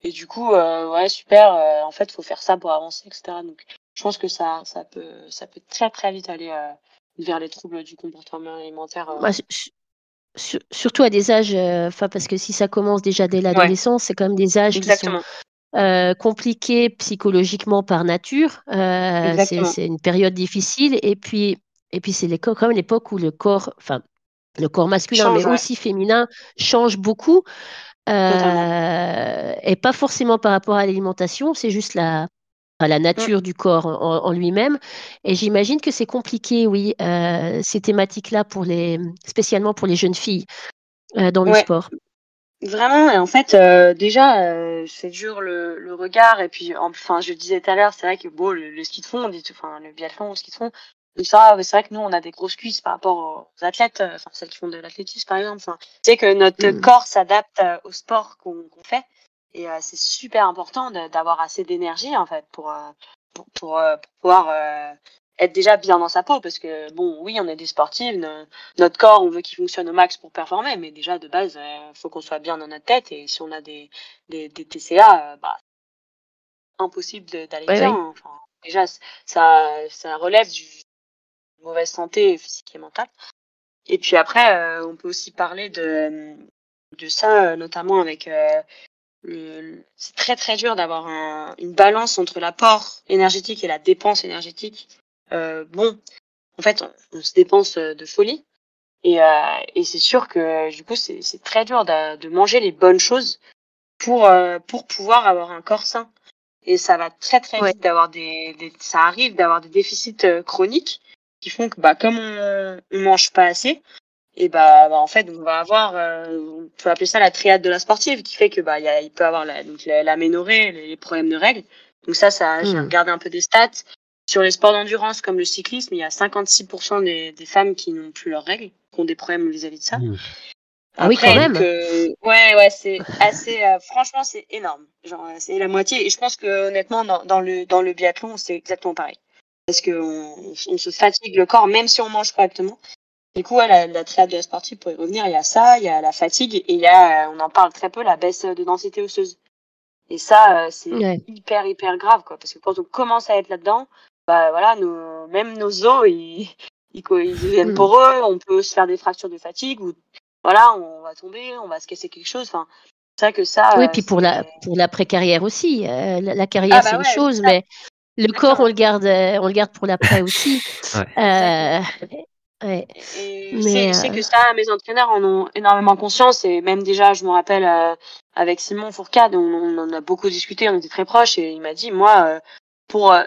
et du coup euh, ouais super euh, en fait faut faire ça pour avancer etc donc je pense que ça ça peut ça peut très très vite aller euh, vers les troubles du comportement alimentaire euh. Surtout à des âges, euh, enfin parce que si ça commence déjà dès l'adolescence, c'est quand même des âges qui sont exactement euh, compliqués psychologiquement par nature. Euh, c'est une période difficile et puis et puis c'est quand même l'époque où le corps, enfin le corps masculin, change mais ouais aussi féminin, change beaucoup euh, et pas forcément par rapport à l'alimentation, c'est juste la à la Mm. nature du corps en, en lui-même. Et j'imagine que c'est compliqué, oui, euh, ces thématiques-là pour les, spécialement pour les jeunes filles euh, dans le sport. Vraiment, et en fait, euh, déjà, euh, c'est dur le, le regard, et puis, enfin, je le disais tout à l'heure, c'est vrai que bon, le, le ski de fond, on dit, enfin, le biathlon, le ski de fond, ça, c'est vrai que nous, on a des grosses cuisses par rapport aux athlètes, euh, enfin, celles qui font de l'athlétisme, par exemple. Enfin, c'est que notre Mm. corps s'adapte euh, au sport qu'on qu'on fait, et euh, c'est super important d'avoir assez d'énergie, en fait, pour, euh, pour, pour, pour pouvoir euh, être déjà bien dans sa peau, parce que, bon, oui, on est des sportifs, no- notre corps, on veut qu'il fonctionne au max pour performer, mais déjà de base, euh, faut qu'on soit bien dans notre tête. Et si on a des des, des TCA, euh, bah impossible d'aller Oui, bien. oui. Enfin, déjà, ça ça relève du mauvaise santé physique et mentale. Et puis après, euh, on peut aussi parler de de ça, notamment avec euh, c'est très très dur d'avoir un- une balance entre l'apport énergétique et la dépense énergétique. Euh, bon, en fait, on, on se dépense euh, de folie. Et, euh, et c'est sûr que du coup, c'est très dur de, de manger les bonnes choses pour euh, pour pouvoir avoir un corps sain. Et ça va très très Ouais. vite d'avoir des, des ça arrive d'avoir des déficits euh, chroniques qui font que bah comme on, on mange pas assez, et bah, bah, en fait on va avoir euh, on peut appeler ça la triade de la sportive qui fait que bah il y a, il peut avoir la donc la- l'aménorrhée, les, les problèmes de règles. Donc ça ça j'ai Mm. regardé un peu des stats sur les sports d'endurance comme le cyclisme, il y a 56% des, des femmes qui n'ont plus leurs règles, qui ont des problèmes vis-à-vis de ça. Mmh. Ah oui, quand même. que- ouais, ouais, c'est assez. euh, franchement, c'est énorme. Genre, euh, c'est la moitié. Et je pense que honnêtement, dans, dans le dans le biathlon, c'est exactement pareil. Parce que on, on se fatigue le corps, même si on mange correctement. Du coup, ouais, la, la triade de la sportive, pour y revenir, il y a ça, il y a la fatigue et il y a, euh, on en parle très peu, la baisse de densité osseuse. Et ça, c'est Ouais. hyper hyper grave, quoi. Parce que quand on commence à être là-dedans, bah voilà, nos, même nos os, ils, ils, ils deviennent poreux. On peut se faire des fractures de fatigue ou voilà, on va tomber, on va se casser quelque chose. Enfin, c'est vrai que ça. Oui, euh, puis pour la, c'est- pour l'après-carrière aussi. Euh, la, la carrière, Ah bah c'est une ouais, chose, ça. mais le corps, on le garde, euh, on le garde pour l'après aussi. Ouais. Euh, Ouais. Mais, euh, que ça, mes entraîneurs en ont énormément conscience et même déjà, je me rappelle euh, avec Simon Fourcade, on, on en a beaucoup discuté, on était très proches et il m'a dit, moi, euh, pour euh,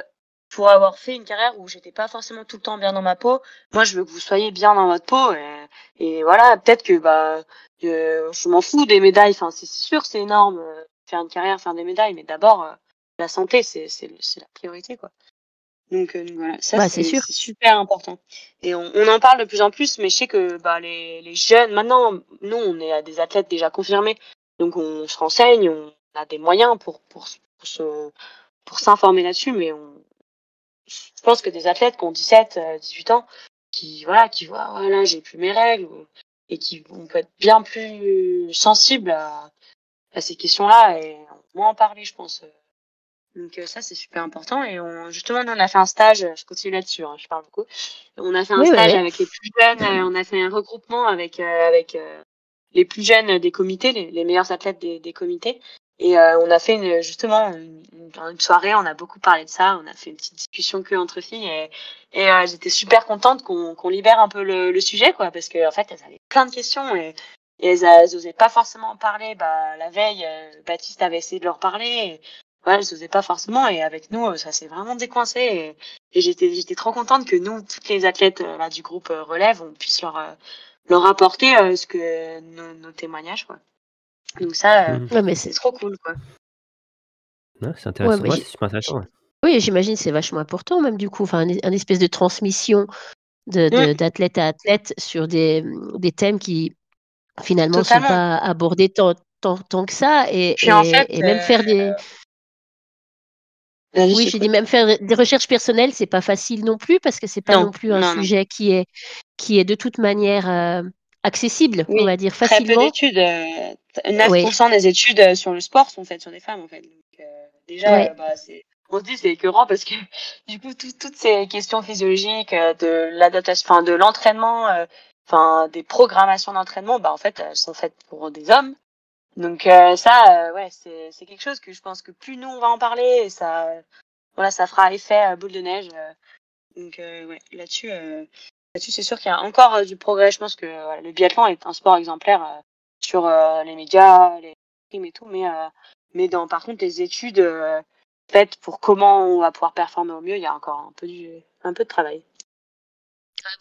pour avoir fait une carrière où j'étais pas forcément tout le temps bien dans ma peau, moi, je veux que vous soyez bien dans votre peau et, et voilà, peut-être que bah euh, je m'en fous des médailles. Enfin, c'est sûr, c'est énorme euh, faire une carrière, faire des médailles, mais d'abord euh, la santé, c'est la priorité quoi. Donc, euh, voilà, ça Bah, c'est c'est sûr. c'est super important. Et on, on en parle de plus en plus, mais je sais que bah, les, les jeunes, maintenant, nous, on est à des athlètes déjà confirmés, donc on se renseigne, on a des moyens pour pour, pour se pour s'informer là-dessus, mais on, je pense que des athlètes qui ont 17, euh, 18 ans, qui voilà, qui voient voilà, j'ai plus mes règles, et qui on peut être bien plus sensible à, à ces questions-là et moins en parler, je pense. Donc euh, ça c'est super important et on, justement nous on a fait un stage, je continue là-dessus, hein, je parle beaucoup. On a fait un Oui, stage avec les plus jeunes, euh, on a fait un regroupement avec euh, avec euh, les plus jeunes des comités, les, les meilleurs athlètes des, des comités et euh, on a fait une, justement une, une- soirée, on a beaucoup parlé de ça, on a fait une petite discussion que entre filles et, et euh, j'étais super contente qu'on qu'on libère un peu le, le sujet quoi parce que en fait elles avaient plein de questions et et elles, elles osaient pas forcément en parler. Bah, la veille, euh, Baptiste avait essayé de leur parler. Et, ouais, elles osaient pas forcément. Et avec nous, euh, ça s'est vraiment décoincé. Et, et j'étais, j'étais trop contente que nous, toutes les athlètes euh, là du groupe euh, relève, on puisse leur, leur apporter ce que nos, nos témoignages, quoi. Donc ça, euh. Ouais, mais c'est trop cool, quoi. Ouais, c'est intéressant. Ouais, super intéressant. ouais. Oui, j'imagine que c'est vachement important, même du coup, enfin, un, un espèce de transmission de, de- Mm. d'athlète à athlète sur des, des thèmes qui finalement sont Totalement. pas abordés tant, tant, tant que ça, et, en et, fait, et même euh, faire des, Vas-y, oui, j'ai dit même faire des recherches personnelles, c'est pas facile non plus parce que c'est pas Non, non plus un non, non. sujet qui est qui est de toute manière euh, accessible, on va dire très peu facilement. d'études. euh, 9% Oui, des études euh, sur le sport sont faites sur des femmes, en fait. Donc, euh, déjà, ouais, euh, bah, c'est, on se dit c'est écœurant parce que du coup, tout- toutes ces questions physiologiques euh, de l'adaptation, enfin, de l'entraînement, euh, enfin, des programmations d'entraînement, bah, en fait, elles sont faites pour des hommes. Donc euh, ça, euh, ouais, c'est, c'est quelque chose que je pense que plus nous on va en parler, et ça, voilà, ça fera effet euh, boule de neige. euh. donc euh, ouais, là-dessus. Là-dessus, c'est sûr qu'il y a encore euh, du progrès. Je pense que euh, voilà, le biathlon est un sport exemplaire euh, sur les médias, les films et tout, mais mais dans par contre les études faites pour comment on va pouvoir performer au mieux, il y a encore un peu du un peu de travail.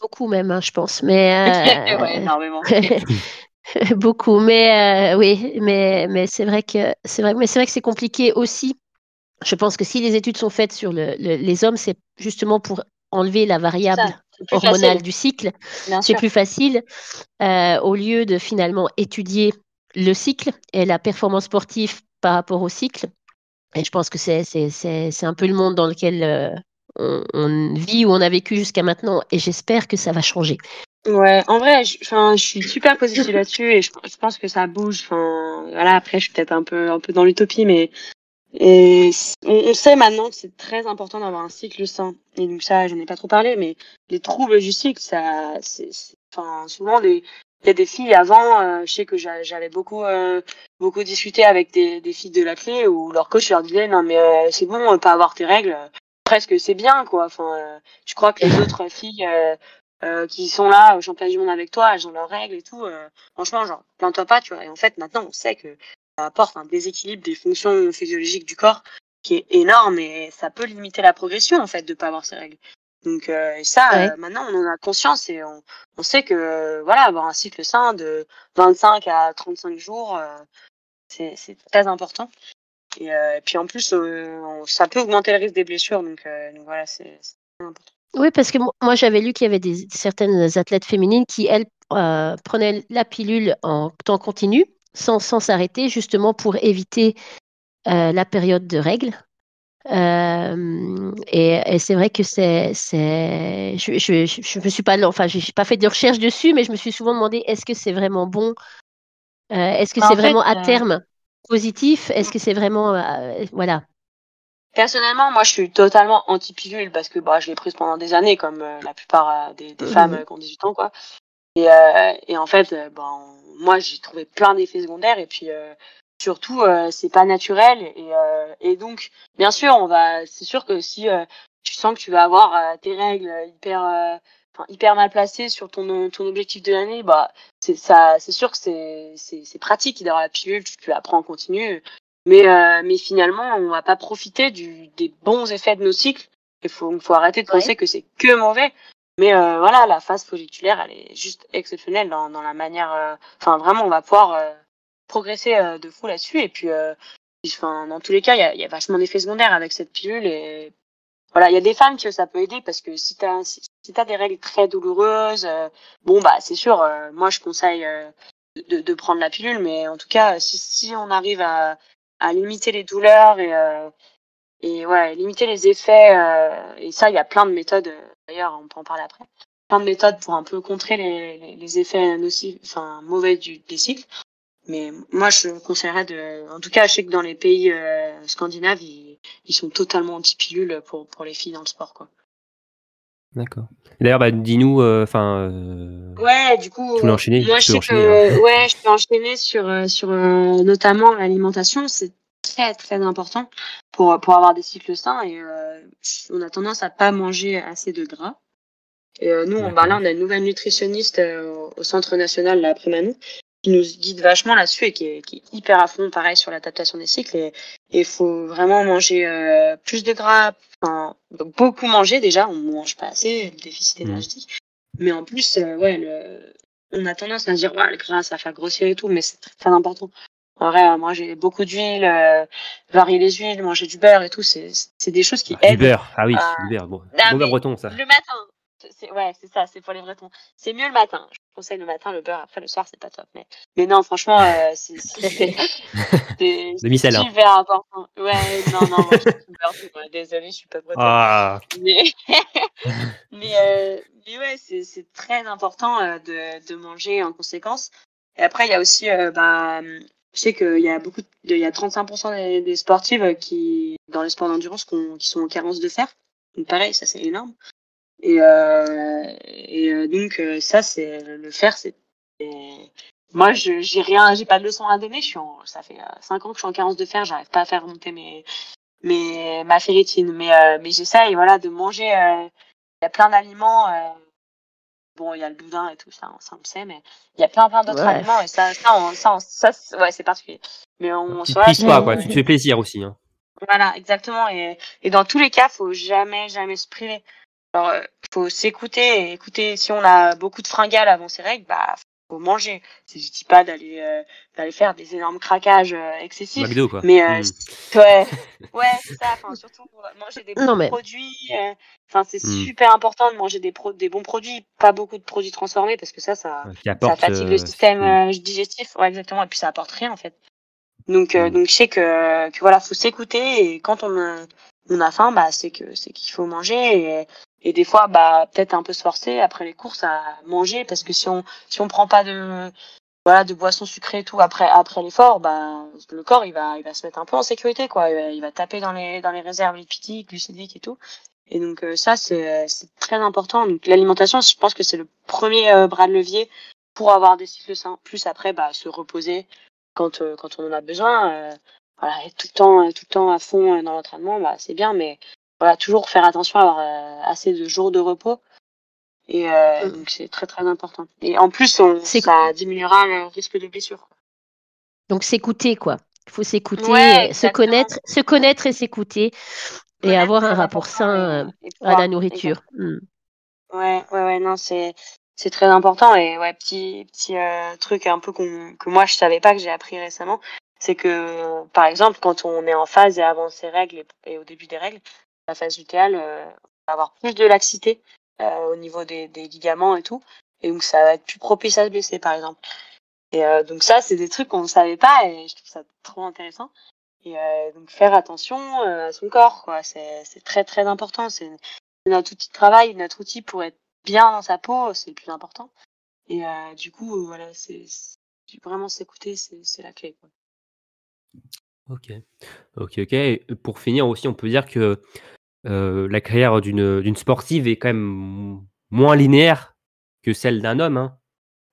beaucoup même, hein, je pense, mais ouais, énormément. beaucoup, mais euh, oui, mais mais c'est vrai que c'est vrai, mais c'est vrai que c'est compliqué aussi. Je pense que si les études sont faites sur le, le- les hommes, c'est justement pour enlever la variable hormonale facile, du cycle. C'est plus facile euh, au lieu de finalement étudier le cycle et la performance sportive par rapport au cycle. Et je pense que c'est un peu le monde dans lequel euh, on, on vit ou on a vécu jusqu'à maintenant, et j'espère que ça va changer. Ouais, en vrai, je suis super positive là-dessus et je, je pense que ça bouge. Enfin, voilà, après, je suis peut-être un peu, un peu dans l'utopie, mais et on, sait maintenant que c'est très important d'avoir un cycle sain. Et donc ça, j'en ai pas trop parlé, mais les troubles du cycle, ça, c'est, enfin, souvent les, il y a des filles avant. euh, je sais que j'a- j'avais beaucoup, euh, beaucoup discuté avec des, des filles de la clé où leur coach leur disait non mais euh, c'est bon, euh, pas avoir tes règles, presque c'est bien quoi. Enfin, euh, je crois que les autres filles. euh, euh, qui sont là au championnat du monde avec toi, elles ont leurs règles et tout. euh, franchement, genre, plains-toi pas, tu vois. Et en fait, maintenant, on sait que apporte un déséquilibre des fonctions physiologiques du corps qui est énorme et ça peut limiter la progression, en fait, de pas avoir ces règles. Donc, euh, ça, Ouais. euh, maintenant, on en a conscience et on, on sait que, euh, voilà, avoir un cycle sain de 25 à 35 jours, c'est très important. Et, et puis, en plus, on- ça peut augmenter le risque des blessures. Donc, donc voilà, c'est important. Oui, parce que mo- moi j'avais lu qu'il y avait des, certaines athlètes féminines qui, elles, prenaient la pilule en temps continu, sans sans s'arrêter, justement pour éviter euh, la période de règles. Euh, et et c'est vrai que c'est, c'est, je, je, je, me suis pas, enfin, j'ai pas fait de recherche dessus, mais je me suis souvent demandé est-ce que c'est vraiment bon, euh, est-ce que Bah, c'est fait, vraiment à terme positif, est-ce que c'est vraiment, voilà. Personnellement, moi, je suis totalement anti-pilule parce que bah, je l'ai prise pendant des années, comme euh, la plupart des, des femmes qui ont 18 ans, quoi. Et, euh, et en fait, ben, moi, j'ai trouvé plein d'effets secondaires et puis euh, surtout, euh, c'est pas naturel et, euh, et donc, bien sûr, on va, c'est sûr que si euh, tu sens que tu vas avoir euh, tes règles hyper, euh, enfin, hyper mal placé sur ton, ton objectif de l'année, bah, c'est ça, c'est sûr que c'est, c'est, c'est pratique d'avoir la pilule, tu, tu la prends en continu. Mais, euh, mais finalement, on va pas profiter du, des bons effets de nos cycles. Il faut, faut arrêter de penser que c'est que mauvais. Mais euh, voilà, la phase folliculaire, elle est juste exceptionnelle dans, dans la manière. euh, Enfin, vraiment, on va pouvoir euh, progresser euh, de fou là-dessus. Et puis, enfin, dans tous les cas, il y a, y a vachement d'effets secondaires avec cette pilule. Et voilà, il y a des femmes que ça peut aider parce que si t'as si, t'as des règles très douloureuses, bon bah c'est sûr. moi, je conseille de, de prendre la pilule, mais en tout cas, si, si on arrive à, à limiter les douleurs et euh, et ouais, limiter les effets. euh, et ça, il y a plein de méthodes. D'ailleurs, on peut en parler après. Plein de méthodes pour un peu contrer les, les, les effets nocifs, enfin mauvais du, des cycles. Mais moi, je conseillerais de. En tout cas, je sais que dans les pays euh, scandinaves, ils, ils sont totalement anti-pilule pour pour les filles dans le sport, quoi. D'accord. D'ailleurs, bah, dis-nous, euh, enfin, euh, Ouais, du coup, tu peux enchaîner. moi je sais que hein. ouais, je peux enchaîner sur sur notamment l'alimentation, c'est très très important pour pour avoir des cycles sains et euh, on a tendance à pas manger assez de gras. Et euh, nous, on, bah, là, on a une nouvelle nutritionniste euh, au- Centre national là, après Manou qui nous guide vachement là-dessus et qui est, qui est hyper à fond, pareil sur l'adaptation des cycles. Et il faut vraiment manger euh, plus de gras, enfin beaucoup manger déjà. On mange pas assez, le déficit Mhm. énergétique. Mais en plus, ouais, le, on a tendance à se dire ouais, le gras ça va faire grossir et tout, mais c'est très, très important. En vrai, euh, manger beaucoup d'huile, euh, varier les huiles, manger du beurre et tout, c'est des choses qui Ah, du aident beurre. Ah oui, Ah. du beurre. Bon, Ah, bon breton, ça. le matin. C'est, ouais, c'est ça, c'est pour les Bretons. C'est mieux le matin. Je conseille le matin, le beurre. Après, le soir, c'est pas top. Mais, mais non, franchement, euh, c'est, hein. super important. Ouais, non, non, moi, je suis beurre. Désolée, je suis pas bretonne. Ah, Mais, mais, euh, mais ouais, c'est, c'est très important euh, de, de manger en conséquence. Et après, il y a aussi, euh, bah, je sais qu'il y a beaucoup, il y a 35% des, des sportives qui, dans les sports d'endurance, qui sont en carence de fer. Donc pareil, ça c'est énorme. Et, euh, et euh, donc euh, ça c'est le fer, c'est moi je j'ai rien, j'ai pas de leçon à donner. Je suis ça fait euh, cinq ans que je suis en carence de fer, j'arrive pas à faire monter mes mes ma ferritine, mais euh, mais j'essaye voilà de manger. Il y a plein d'aliments. Bon, il y a le boudin et tout ça, ça on le sait, mais il y a plein plein d'autres Ouais. aliments et ça ça on, ça, on- ça c'est- ouais c'est particulier. Mais on tu te pas, quoi. Tu te fais plaisir aussi. Hein. voilà, exactement. Et, et dans tous les cas, faut jamais, jamais se priver. Alors, euh, faut s'écouter et écouter. Si on a beaucoup de fringales avant ses règles, bah, faut manger. Je dis pas d'aller, euh, d'aller faire des énormes craquages euh, excessifs. McDo, quoi. Mais euh, Mm. c'est- ouais, ouais, c'est ça. Enfin, surtout euh, manger des bons Non, mais- produits. euh, Enfin, c'est Mm. super important de manger des, pro des bons produits, pas beaucoup de produits transformés parce que ça, ça, ça fatigue euh, le système mm. euh, digestif, ouais exactement, et puis ça apporte rien en fait. Donc euh, Mm. donc je sais que que voilà, faut s'écouter et quand on a, on a faim, bah c'est que c'est qu'il faut manger et, et des fois bah peut-être un peu se forcer après les courses à manger parce que si on si on prend pas de voilà de boissons sucrées et tout après après l'effort, bah le corps il va il va se mettre un peu en sécurité quoi, il va, il va taper dans les dans les réserves lipidiques, glucidiques et tout. Et donc euh, ça c'est c'est très important. Donc l'alimentation, je pense que c'est le premier euh, bras de levier pour avoir des cycles sains. Plus après, bah, se reposer quand euh, quand on en a besoin. euh, voilà, être tout le temps tout le temps à fond dans l'entraînement, bah c'est bien, mais voilà toujours faire attention à avoir euh, assez de jours de repos. Et euh, Mm. donc c'est très très important. Et en plus, on, ça diminuera le risque de blessure. Donc s'écouter, quoi. Il faut s'écouter, Ouais, euh, se connaître, se connaître et s'écouter et Ouais, avoir un rapport sain et- et à la nourriture. Mm. Ouais, ouais, ouais, non, c'est c'est très important et ouais, petit petit euh, truc un peu qu'on que moi je savais pas que j'ai appris récemment, c'est que par exemple quand on est en phase et avant ses règles et, et au début des règles, la phase lutéale, euh, on va avoir plus de laxité euh, au niveau des, ligaments et tout, et donc ça va être plus propice à se blesser par exemple. Et euh, donc ça, c'est des trucs qu'on ne savait pas et je trouve ça trop intéressant. Et donc faire attention à son corps, quoi, c'est très très important. C'est notre outil de travail, notre outil pour être bien dans sa peau, c'est le plus important. Et du coup, voilà, c'est vraiment s'écouter, c'est la clé. Ok, ok, ok. Pour finir aussi, on peut dire que euh, la carrière d'une sportive est quand même moins linéaire que celle d'un homme. hein.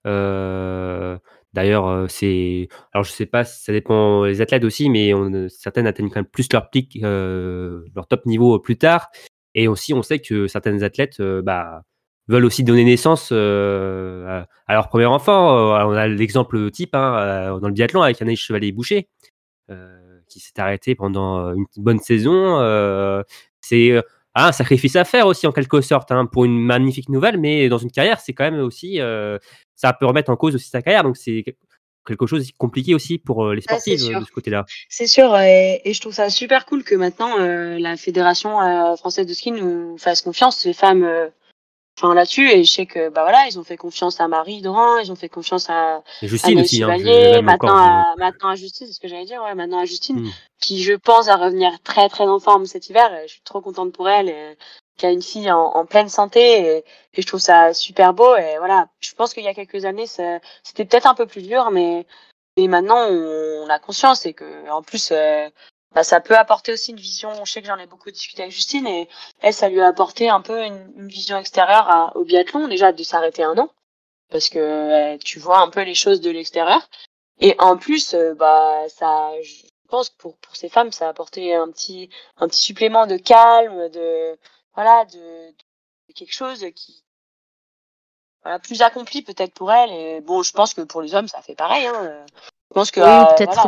Euh, D'ailleurs, euh, c'est. Alors, je sais pas, ça dépend des athlètes aussi, mais on, certaines atteignent quand même plus leur pic, leur top niveau plus tard. Et aussi, on sait que certaines athlètes, bah, veulent aussi donner naissance à, leur premier enfant. on a l'exemple type hein, dans le biathlon avec Anaïs Chevalier-Boucher, qui s'est arrêté pendant une bonne saison. c'est un sacrifice à faire aussi en quelque sorte hein, pour une magnifique nouvelle, mais dans une carrière, c'est quand même aussi ça peut remettre en cause aussi sa carrière. Donc c'est quelque chose de compliqué aussi pour les sportifs de ce côté-là. C'est sûr, et, je trouve ça super cool que maintenant la fédération française de ski nous fasse confiance. Les femmes enfin là-dessus et je sais que bah voilà ils ont fait confiance à Marie Dorin ils ont fait confiance à, Justine aussi hein, maintenant à, maintenant à Justine c'est ce que j'allais dire ouais maintenant à Justine hmm. qui je pense à revenir très très en forme cet hiver je suis trop contente pour elle et, qui a une fille en, en pleine santé et, je trouve ça super beau et voilà je pense qu'il y a quelques années c'était peut-être un peu plus dur mais mais maintenant on, a conscience et que en plus euh, bah, ça peut apporter aussi une vision. Je sais que j'en ai beaucoup discuté avec Justine et elle, ça lui a apporté un peu une, vision extérieure à, au biathlon, déjà de s'arrêter un an, parce que euh, tu vois un peu les choses de l'extérieur. Et en plus, euh, bah ça, je pense que pour pour ces femmes, ça a apporté un petit un petit supplément de calme, de voilà, de, de quelque chose qui voilà, plus accompli peut-être pour elles. Et bon, je pense que pour les hommes, ça fait pareil. Hein. Je pense que oui, peut-être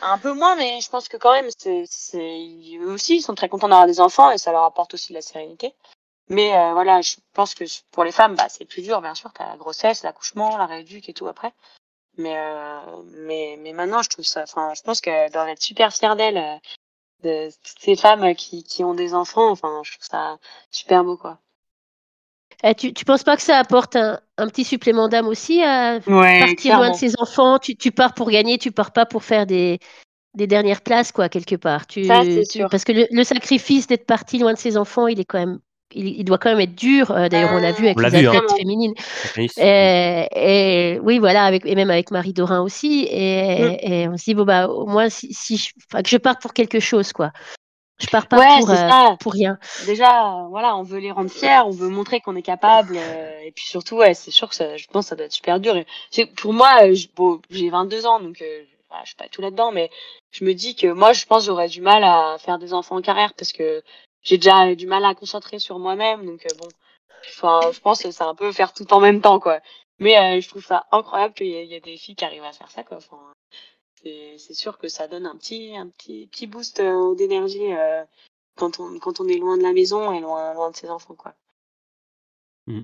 un peu moins, mais je pense que quand même, c'est, eux aussi, ils sont très contents d'avoir des enfants et ça leur apporte aussi de la sérénité. Mais euh, voilà, je pense que pour les femmes, bah, c'est plus dur, bien sûr. T'as la grossesse, l'accouchement, la rééduque et tout après. Mais euh, mais mais maintenant, je trouve ça. Enfin, je pense qu'elles doivent être super fières d'elles, euh, de toutes ces femmes qui qui ont des enfants. Enfin, je trouve ça super beau, quoi. Eh, tu, tu penses pas que ça apporte un, un petit supplément d'âme aussi à partir loin de ses enfants? Tu, tu, pars pour gagner, tu pars pas pour faire des, des dernières places, quoi, quelque part. Tu, ça, sûr. Parce que le, sacrifice d'être parti loin de ses enfants, il est quand même. Il, doit quand même être dur. Euh, d'ailleurs, on l'a vu avec les athlètes hein. féminines. Et, et, oui, voilà, avec, et même avec Marie Dorin aussi. Et, mm. et on se dit, bon, bah, au moins, si, si je, que je parte pour quelque chose, quoi. Je pars pas pour, euh, pour rien. Déjà, voilà, on veut les rendre fiers, on veut montrer qu'on est capable. Euh, et puis surtout, ouais, c'est sûr que ça, je pense que ça doit être super dur. Et pour moi, euh, bon, j'ai 22 ans, donc euh, je suis pas tout là-dedans, mais je me dis que moi, je pense j'aurais du mal à faire des enfants en carrière parce que j'ai déjà du mal à concentrer sur moi-même. Donc bon, enfin, je pense que c'est un peu faire tout en même temps, quoi. Mais je trouve ça incroyable qu'il y, y, ait des filles qui arrivent à faire ça, quoi. Enfin, c'est sûr que ça donne un petit, un petit, petit boost euh, d'énergie euh, quand, on, quand on est loin de la maison et loin, loin de ses enfants. Quoi. Mmh.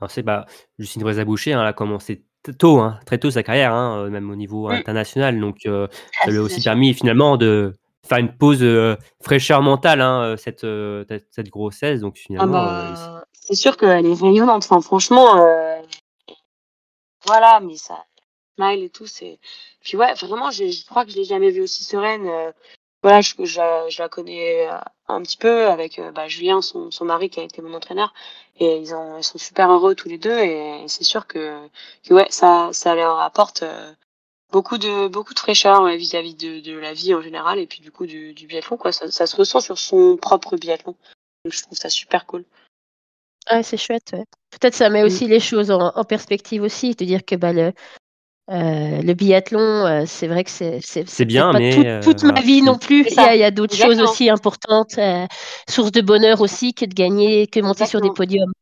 Alors c'est bah, Justine Brézaboucher, hein, elle a commencé tôt, hein, très tôt sa carrière, hein, euh, même au niveau mmh. international. Donc ça ah, lui a aussi permis finalement de faire une pause fraîcheur mentale, hein, cette, cette grossesse. Donc ah finalement, bah, c'est sûr qu'elle est rayonnante. Enfin, franchement, voilà, mais ça, smile et tout, c'est. Puis ouais, vraiment, je crois que je l'ai jamais vue aussi sereine. Euh, voilà, je, je, je, la connais euh, un petit peu avec euh, bah, Julien, son, son mari qui a été mon entraîneur, et ils, ont, ils sont super heureux tous les deux, et, c'est sûr que, que ouais, ça, ça leur apporte beaucoup de beaucoup de fraîcheur vis-à-vis de, de la vie en général, et puis du coup du, du biathlon, quoi. Ça, ça se ressent sur son propre biathlon. Donc je trouve ça super cool. Ah, c'est chouette, ouais. Peut-être ça met mm. aussi les choses en, en perspective aussi, de dire que bah, le, euh, le biathlon, euh, c'est vrai que c'est c'est bien, pas mais toute, ma vie non plus. Il y a, d'autres choses aussi importantes, euh, source de bonheur aussi que de gagner, que monter sur des podiums.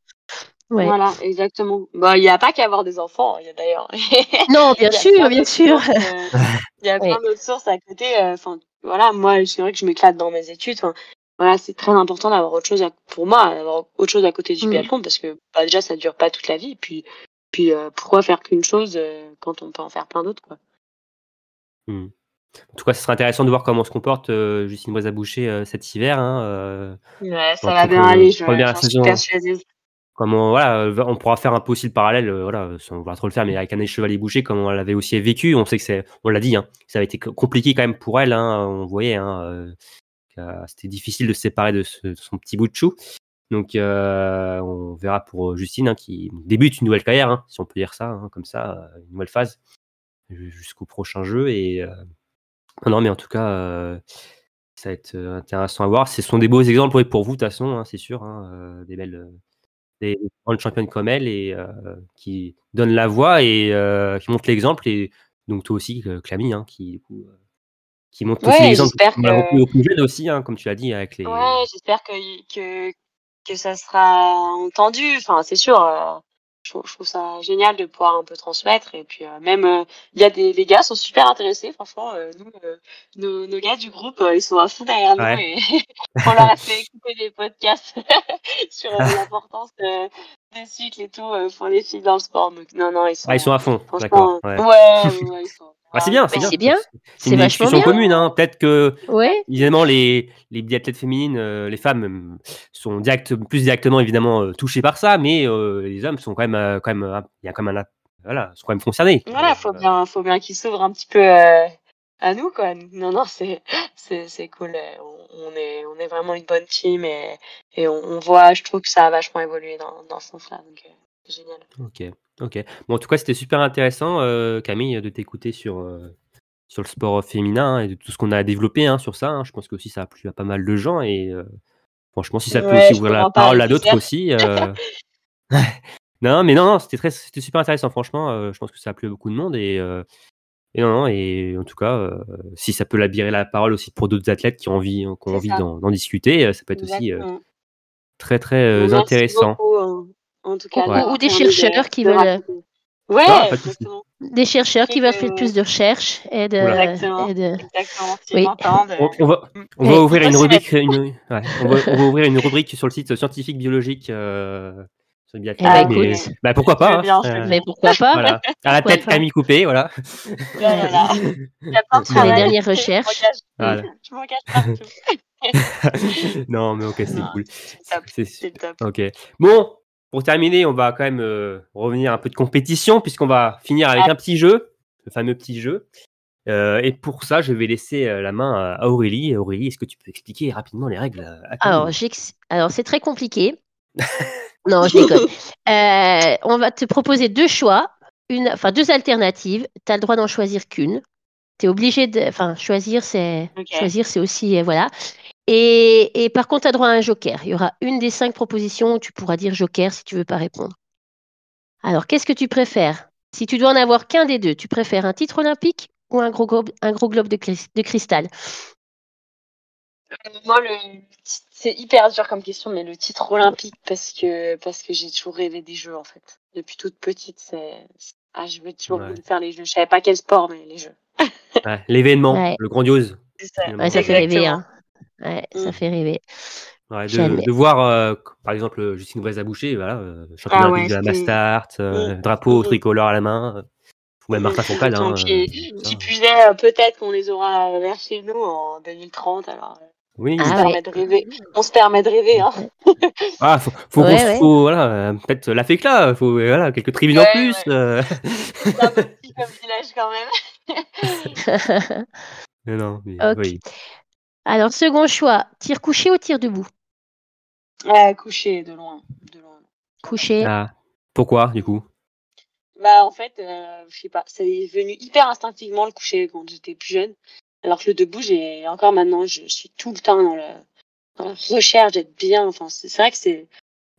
Ouais. Voilà, exactement. Bah, il n'y a pas qu'à avoir des enfants, il y a d'ailleurs. non, bien sûr, bien sûr. Il y a plein d'autres sources à côté. Enfin, voilà, moi, c'est vrai que je m'éclate dans mes études. voilà, c'est très important d'avoir autre chose à, pour moi, d'avoir autre chose à côté du mm. biathlon parce que bah, déjà, ça dure pas toute la vie. Puis puis euh, pourquoi faire qu'une chose euh, quand on peut en faire plein d'autres quoi? Mmh. En tout cas, ce sera intéressant de voir comment se comporte euh, Justine Boisaboucher cet hiver. Hein, ouais, ça va bien aller, je, suis persuadée. Comment, voilà, on pourra faire un peu aussi le parallèle, voilà, on va trop le faire, mais avec Anne Chevalier Boucher, comment elle avait aussi vécu. On sait que c'est, on l'a dit, hein, ça avait été compliqué quand même pour elle. Hein, on voyait, hein, c'était difficile de se séparer de, de, son petit bout de chou. Donc, euh, on verra pour euh, Justine hein, qui débute une nouvelle carrière, hein, si on peut dire ça, hein, comme ça, euh, une nouvelle phase jusqu'au prochain jeu. Et non, mais en tout cas, ça va être intéressant à voir. Ce sont des beaux exemples pour vous, de toute façon, c'est sûr, des belles, des grandes championnes comme elle et qui donnent la voix et qui montrent l'exemple. Et donc toi aussi, Clamy, qui du coup qui montre aussi l'exemple que... aussi, comme tu l'as dit avec les. Ouais, j'espère que, que que ça sera entendu. Enfin, c'est sûr. euh, je, trouve- je trouve ça génial de pouvoir un peu transmettre. Et puis euh, même, euh, il y a des les gars sont super intéressés. Franchement, euh, nous, euh, nos, nos gars du groupe, euh, ils sont à fond derrière nous et on leur a fait écouter des podcasts sur euh, l'importance euh, des cycles et tout euh, pour les filles dans le sport. Donc non, non, ils sont. Ah, ils sont à fond, d'accord. Ouais. ouais, ouais, ils sont. Ah, c'est bien, c'est Mais bien. c'est bien, C'est une vachement discussion bien. commune. Hein. Peut-être que Ouais, évidemment les, les biathlètes féminines, euh, les femmes euh, sont direct, plus directement évidemment euh, touchées par ça, mais euh, les hommes sont quand même, euh, quand même, euh, il y a quand même un, voilà, sont quand même concernés. Voilà, faut bien, faut bien qu'ils s'ouvrent un petit peu euh, à nous, quoi. Non, non, c'est, c'est, c'est cool. On, on est, on est vraiment une bonne team et, et on, on voit, je trouve que ça a vachement évolué dans, dans ce sens-là, donc euh, c'est génial. Ok, ok. Bon, en tout cas, c'était super intéressant, euh, Camille, de t'écouter sur, euh, sur le sport féminin hein, et de tout ce qu'on a développé hein, sur ça. hein. Je pense que aussi ça a plu à pas mal de gens et euh, franchement, si ça peut Ouais, aussi je ouvrir la en parler parole à des d'autres heures. aussi. non, mais non, non, c'était très, c'était super intéressant. Franchement, je pense que ça a plu à beaucoup de monde et, et non, non, et en tout cas, si ça peut libérer la parole aussi pour d'autres athlètes qui ont envie, qui ont C'est envie ça. d'en, d'en discuter, ça peut être aussi Exactement. très, très Merci intéressant. beaucoup, en tout cas. Ou- ou des de- chercheurs qui de veulent-. Ouais, Ah, exactement. des chercheurs qui veulent faire plus de recherches et de, Oula. Exactement. et de- Exactement. S'ils Oui. m'entendent, On, euh, on va, on va Ouais. ouvrir une rubrique, une, ouais, on, va, on va ouvrir une rubrique sur le site scientifique biologique euh, sur le biathlon. Eh ben, mais- écoute. bah, pourquoi pas hein, euh. Mais pourquoi pas Voilà, à la tête Camille Coupé, voilà. Sur les dernières Je recherches. m'engage- Voilà. Je m'engage partout. non, mais ok, c'est cool. C'est top. Top. Ok. Bon, pour terminer, on va quand même euh, revenir un peu de compétition, puisqu'on va finir avec un petit jeu, le fameux petit jeu. Euh, et pour ça, je vais laisser euh, la main à Aurélie. Aurélie, est-ce que tu peux expliquer rapidement les règles à Alors, Alors c'est très compliqué. non, je déconne. Euh, on va te proposer deux choix, une, enfin deux alternatives. Tu as le droit d'en choisir qu'une. Tu es obligé de. Enfin, choisir, c'est choisir, c'est aussi. euh, voilà. Et, et par contre, tu as droit à un joker. Il y aura une des cinq propositions où tu pourras dire joker si tu veux pas répondre. Alors, qu'est-ce que tu préfères? Si tu dois en avoir qu'un des deux, tu préfères un titre olympique ou un gros globe, un gros globe de, cris- de cristal? Moi, le... c'est hyper dur comme question, mais le titre olympique, parce que, parce que j'ai toujours rêvé des jeux, en fait. Depuis toute petite, c'est. Ah, je veux toujours Ouais. faire les jeux. Je savais pas quel sport, mais les jeux. Ouais, L'événement, Ouais. le grandiose. C'est ça. Ça fait rêver. Hein. Ouais, ça Mm. fait rêver. Ouais, de, voir, euh, par exemple, Justine Brézaboucher, voilà, euh, championne Ah ouais, de la Mastart, euh, Mm. drapeau Mm. tricolore à la main, euh, ou même Martin Foncade. Hein, Qui, euh, euh, peut-être qu'on les aura vers chez nous en 2030, alors. euh, Oui, On se Ah permet de rêver. On se permet de rêver, hein. ah, faut, faut, Ouais, voilà, euh, peut-être la fécla, faut, euh, voilà, quelques tribunes en plus. euh. C'est un petit comme village quand même. Mais non, mais oui. Alors, second choix, tir couché ou tir debout? Ouais, couché de loin. De loin. Couché. Ah, pourquoi, du coup? Bah, en fait, euh, je sais pas, c'est venu hyper instinctivement le coucher quand j'étais plus jeune. Alors que le debout, j'ai encore maintenant, je suis tout le temps dans, le, dans la recherche d'être bien. Enfin, c'est c'est vrai que c'est.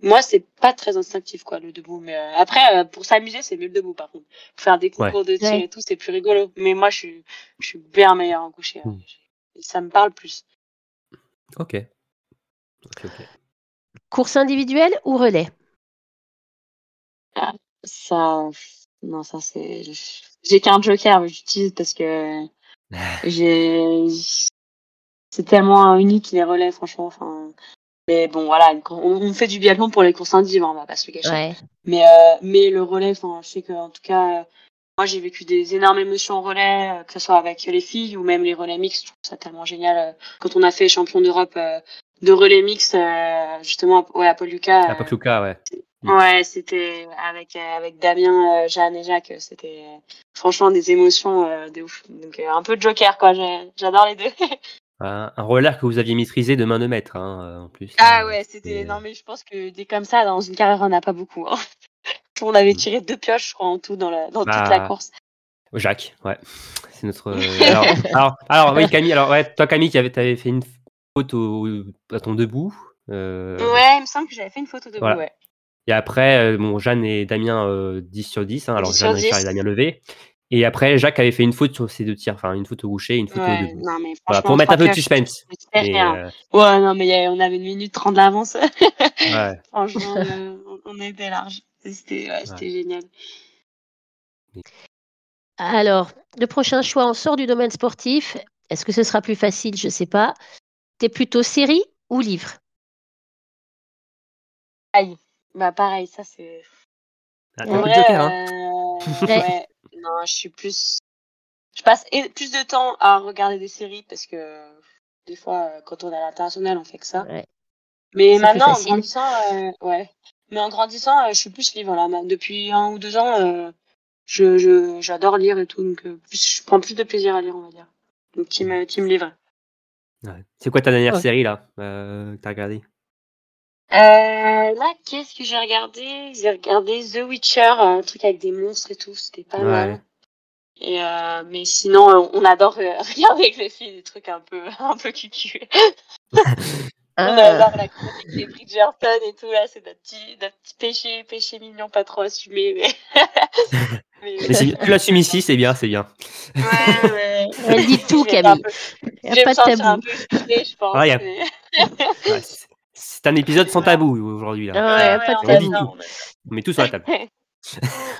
Moi, c'est pas très instinctif, quoi, le debout. Mais euh, après, euh, pour s'amuser, c'est mieux le debout, par contre. Pour faire des concours de tir Ouais. et tout, c'est plus rigolo. Mais moi, je suis, je suis bien meilleur en coucher. hein. Ça me parle plus. Ok. Course individuelle ou relais? Ça, non, ça c'est. J'ai qu'un joker, mais j'utilise parce que j'ai. C'est tellement unique les relais, franchement. Enfin, mais bon, voilà, on, on fait du biathlon pour les courses individuelles, on va pas se le cacher. Ouais. Mais euh, mais le relais, enfin, je sais que en tout cas, euh, moi j'ai vécu des énormes émotions en relais, euh, que ce soit avec les filles ou même les relais mixtes. Je trouve ça tellement génial. euh, quand on a fait champion d'Europe euh, de relais mixtes, euh, justement, ouais, à Paul Lucas. Ah, pas Luca, ouais. Ouais, c'était avec avec Damien, Jeanne et Jacques, c'était franchement des émotions de ouf. Donc un peu de Joker quoi, j'adore les deux. Un, roller que vous aviez maîtrisé de main de maître, hein, en plus. ah ouais, c'était non mais je pense que des comme ça dans une carrière on n'a pas beaucoup. Hein. On avait tiré deux pioches je crois en tout dans la dans toute la course. Jacques, ouais. C'est notre. euh, alors, alors, alors, oui, Camille, alors, ouais, toi, Camille, qui avait, t'avais fait une photo à ton debout. euh, Ouais, il me semble que j'avais fait une photo de voilà. vous, ouais. Et après, euh, bon, Jeanne et Damien, euh, 10 sur 10. hein, alors, 10 sur Jeanne Richard 10. et Damien Levé. Et après, Jacques avait fait une faute sur ses deux tirs, enfin une faute au gaucher, une faute au debout. non, mais Voilà, franchement, pour mettre un peu de suspense. Et, euh, Ouais, non, mais on avait une minute trente d'avance. ouais. Franchement, euh, on- on était large. C'était ouais, génial. Alors, le prochain choix, on sort du domaine sportif. Est-ce que ce sera plus facile? Je sais pas. T'es plutôt série ou livre? Aïe. Bah, pareil, ça, c'est. Ah, En t'as un peu de vrai, joker, hein. euh, ouais. Non, je suis plus. Je passe plus de temps à regarder des séries parce que des fois, euh, quand on est à l'international, on fait que ça. Ouais. Mais maintenant, en grandissant, euh, ouais. Mais en grandissant, euh, je suis plus livre là. Ma- Depuis un ou deux ans, euh, je je- j'adore lire et tout, donc euh, plus, je prends plus de plaisir à lire, on va dire. Donc team team livre. Ouais. C'est quoi ta dernière Ouais. série là euh, que t'as regardé Euh, là, qu'est-ce que j'ai regardé? J'ai regardé The Witcher, un truc avec des monstres et tout, c'était pas Ouais. mal. Et euh, mais sinon, on adore regarder avec les filles des trucs un peu un peu cucu. On Ah, adore la chronique des Bridgerton et tout là, c'est notre petit notre petit péché péché mignon pas trop assumé, mais. mais, Mais. Tu l'assumes ici, c'est bien, c'est bien. Ouais, ouais. Elle dit tout, Camille. Il n'y a pas de un tabou. peu jugée, je pense. Ah, y a- mais- Ouais, c'est- un épisode sans tabou aujourd'hui là. Ah, ouais, Ouais, pas de on tabou. adore, On met tout sur la table.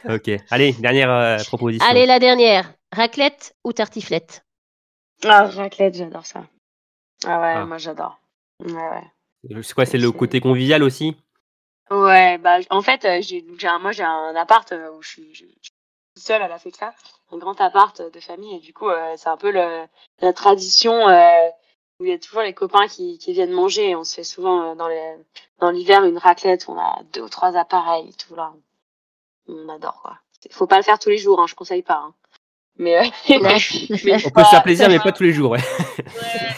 Ok. Allez, dernière euh, proposition. Allez, la dernière. Raclette ou tartiflette? Ah, raclette, j'adore ça. Ah ouais, Ah. moi j'adore. Ouais, ouais. C'est quoi C'est le côté convivial aussi? Ouais, bah en fait, euh, j'ai, moi j'ai un appart euh, où je suis, je, je suis seule à la FECLA, un grand appart de famille, et du coup, euh, c'est un peu le, la tradition euh, où il y a toujours les copains qui, qui viennent manger. Et on se fait souvent euh, dans, les, dans l'hiver une raclette, on a deux ou trois appareils, et tout là. On adore quoi. Faut pas le faire tous les jours, hein, je conseille pas. Hein. Mais, euh, mais On peut se faire plaisir, mais pas tous les jours. Ouais. Ouais,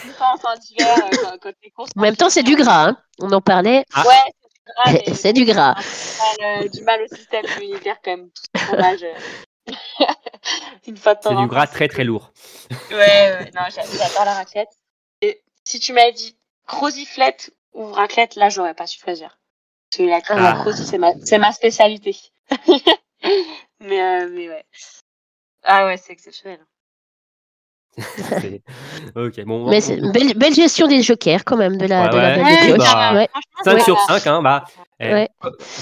d'hiver, euh, quand, quand les courses En même temps, c'est du gras. hein. On en parlait. Ah. Ouais, c'est du gras. mais C'est du gras. du mal, euh, du mal au système immunitaire quand même. Euh. Une fois de temps C'est du gras très très lourd. Ouais, ouais, non, j'a- j'adore la raclette. Et si tu m'avais dit croziflette ou raclette, là, j'aurais pas su choisir. Parce que la, la Ah. crozi, c'est ma, c'est ma spécialité. mais, euh, mais ouais. Ah ouais, c'est exceptionnel. Ok, bon. Mais on- belle, belle gestion des jokers, quand même, de la, Ouais, de la ouais. belle Ouais, de pioche. bah, Ouais. 5 Ouais. sur 5, hein, bah, eh,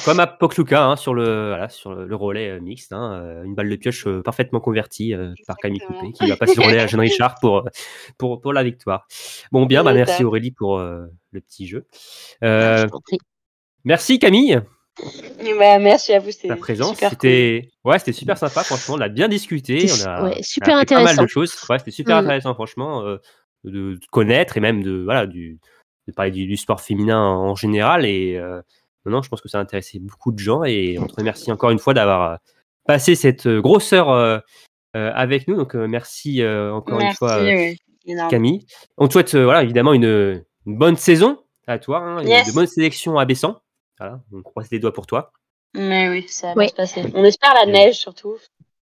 comme à Pokluka hein, sur, le, voilà, sur le, le relais euh, mixte, hein, euh, une balle de pioche euh, parfaitement convertie euh, par Camille. Coupé qui va passer le relais à Jeanne Richard pour, pour, pour la victoire. Bon, bien, bah, merci top. Aurélie pour euh, le petit jeu. Euh, Je prie. merci Camille, bah, merci à vous, c'était ta présence. super cool. C'était ouais, c'était super sympa, franchement, on a bien discuté. On a, ouais, on a super appris pas mal intéressant. de choses. Ouais, c'était super Mm. intéressant, franchement, euh, de, de connaître et même de, voilà, du, de parler du, du sport féminin en général. Et euh, non, je pense que ça a intéressé beaucoup de gens. Et on te remercie encore une fois d'avoir euh, passé cette grosse heure euh, euh, avec nous. Donc, euh, merci euh, encore une fois, euh. Camille. On te souhaite, euh, voilà, évidemment, une, une bonne saison à toi, hein, Yes. de bonnes sélections à Bessan. Voilà, on croise les doigts pour toi. Mais oui, ça va Oui. se passer. On espère la neige surtout.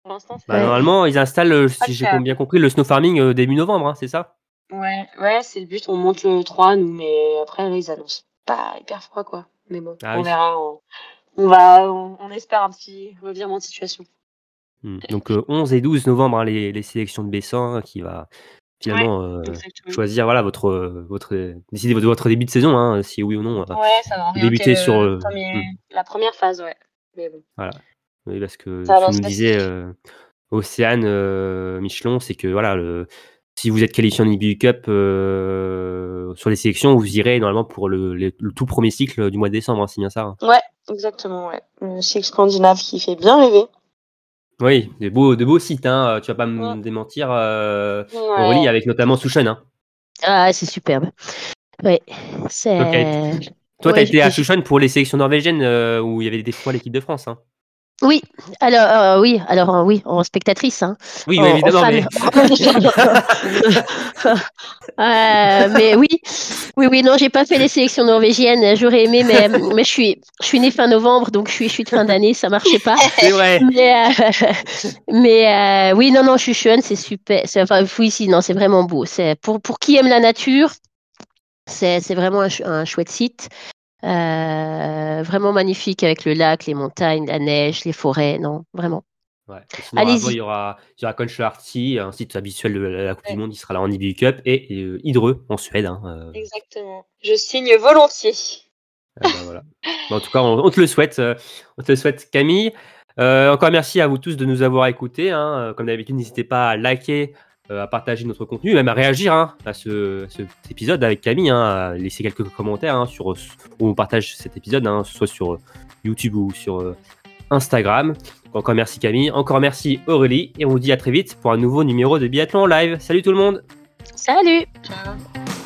Pour l'instant, c'est Bah. Normalement, ils installent, euh, si j'ai bien compris, le snow farming euh, début novembre, hein, c'est ça? Ouais, ouais, c'est le but. On monte le 3, nous, mais après, là, ils annoncent pas hyper froid, quoi. Mais bon, Ah on oui. verra. On, on va, on, on espère un petit revirement de situation. Hmm. Donc euh, 11 et 12 novembre, hein, les, les sélections de Bessin hein, qui va finalement euh, choisir voilà votre votre décider de votre début de saison, hein, si oui ou non. euh, Ouais, ça va orienter débuter le sur, euh, premier- mm. la première phase, ouais. Mais bon. oui, parce que Ça tu nous disais euh, Océane euh, Michelon, c'est que voilà le si vous êtes qualifié en IBU Cup euh, sur les sélections, vous irez normalement pour le, le- le tout premier cycle du mois de décembre, hein, c'est bien ça. hein. Ouais, exactement, ouais. Le cycle scandinave qui fait bien rêver. Oui, de beaux, de beaux sites, hein, tu vas pas me Ouais. démentir, euh, Ouais. Aurélie, avec notamment Souchen. Hein. Ah, c'est superbe. Oui, c'est. Toi, tu as Ouais, été à Souchon pour les sélections norvégiennes euh, où il y avait des fois l'équipe de France. Hein. Oui, alors euh, oui, alors euh, oui, en spectatrice. Hein. Oui, En- oui, en évidemment. Mais... Euh, mais oui, oui, oui, non, j'ai pas fait les sélections norvégiennes. J'aurais aimé, mais, mais je suis, je suis née fin novembre, donc je suis, je suis de fin d'année, ça marchait pas. c'est vrai. Mais, mais oui, non, non, je suis jeune, c'est super. Enfin, oui, si, non, c'est vraiment beau. C'est pour, pour qui aime la nature, c'est, c'est vraiment un, ch- un chouette site. Euh, vraiment magnifique avec le lac, les montagnes, la neige, les forêts. Non, vraiment. Ouais. Sinon, avant, il y aura, il y aura un site habituel de la Coupe du Monde, il sera là en IBU Cup, et euh, Hydreux en Suède. hein, euh, Exactement. Je signe volontiers. ah voilà. Bon, en tout cas, on, on te le souhaite, euh, on te le souhaite, Camille. Euh, encore merci à vous tous de nous avoir écoutés. hein. Comme d'habitude, n'hésitez pas à liker, euh, à partager notre contenu, même à réagir hein, à ce, cet épisode avec Camille, hein, à laisser quelques commentaires hein, sur où on partage cet épisode, hein, soit sur euh, YouTube ou sur euh, Instagram. Encore merci Camille, encore merci Aurélie, et on vous dit à très vite pour un nouveau numéro de Biathlon live. Salut tout le monde Salut Ciao.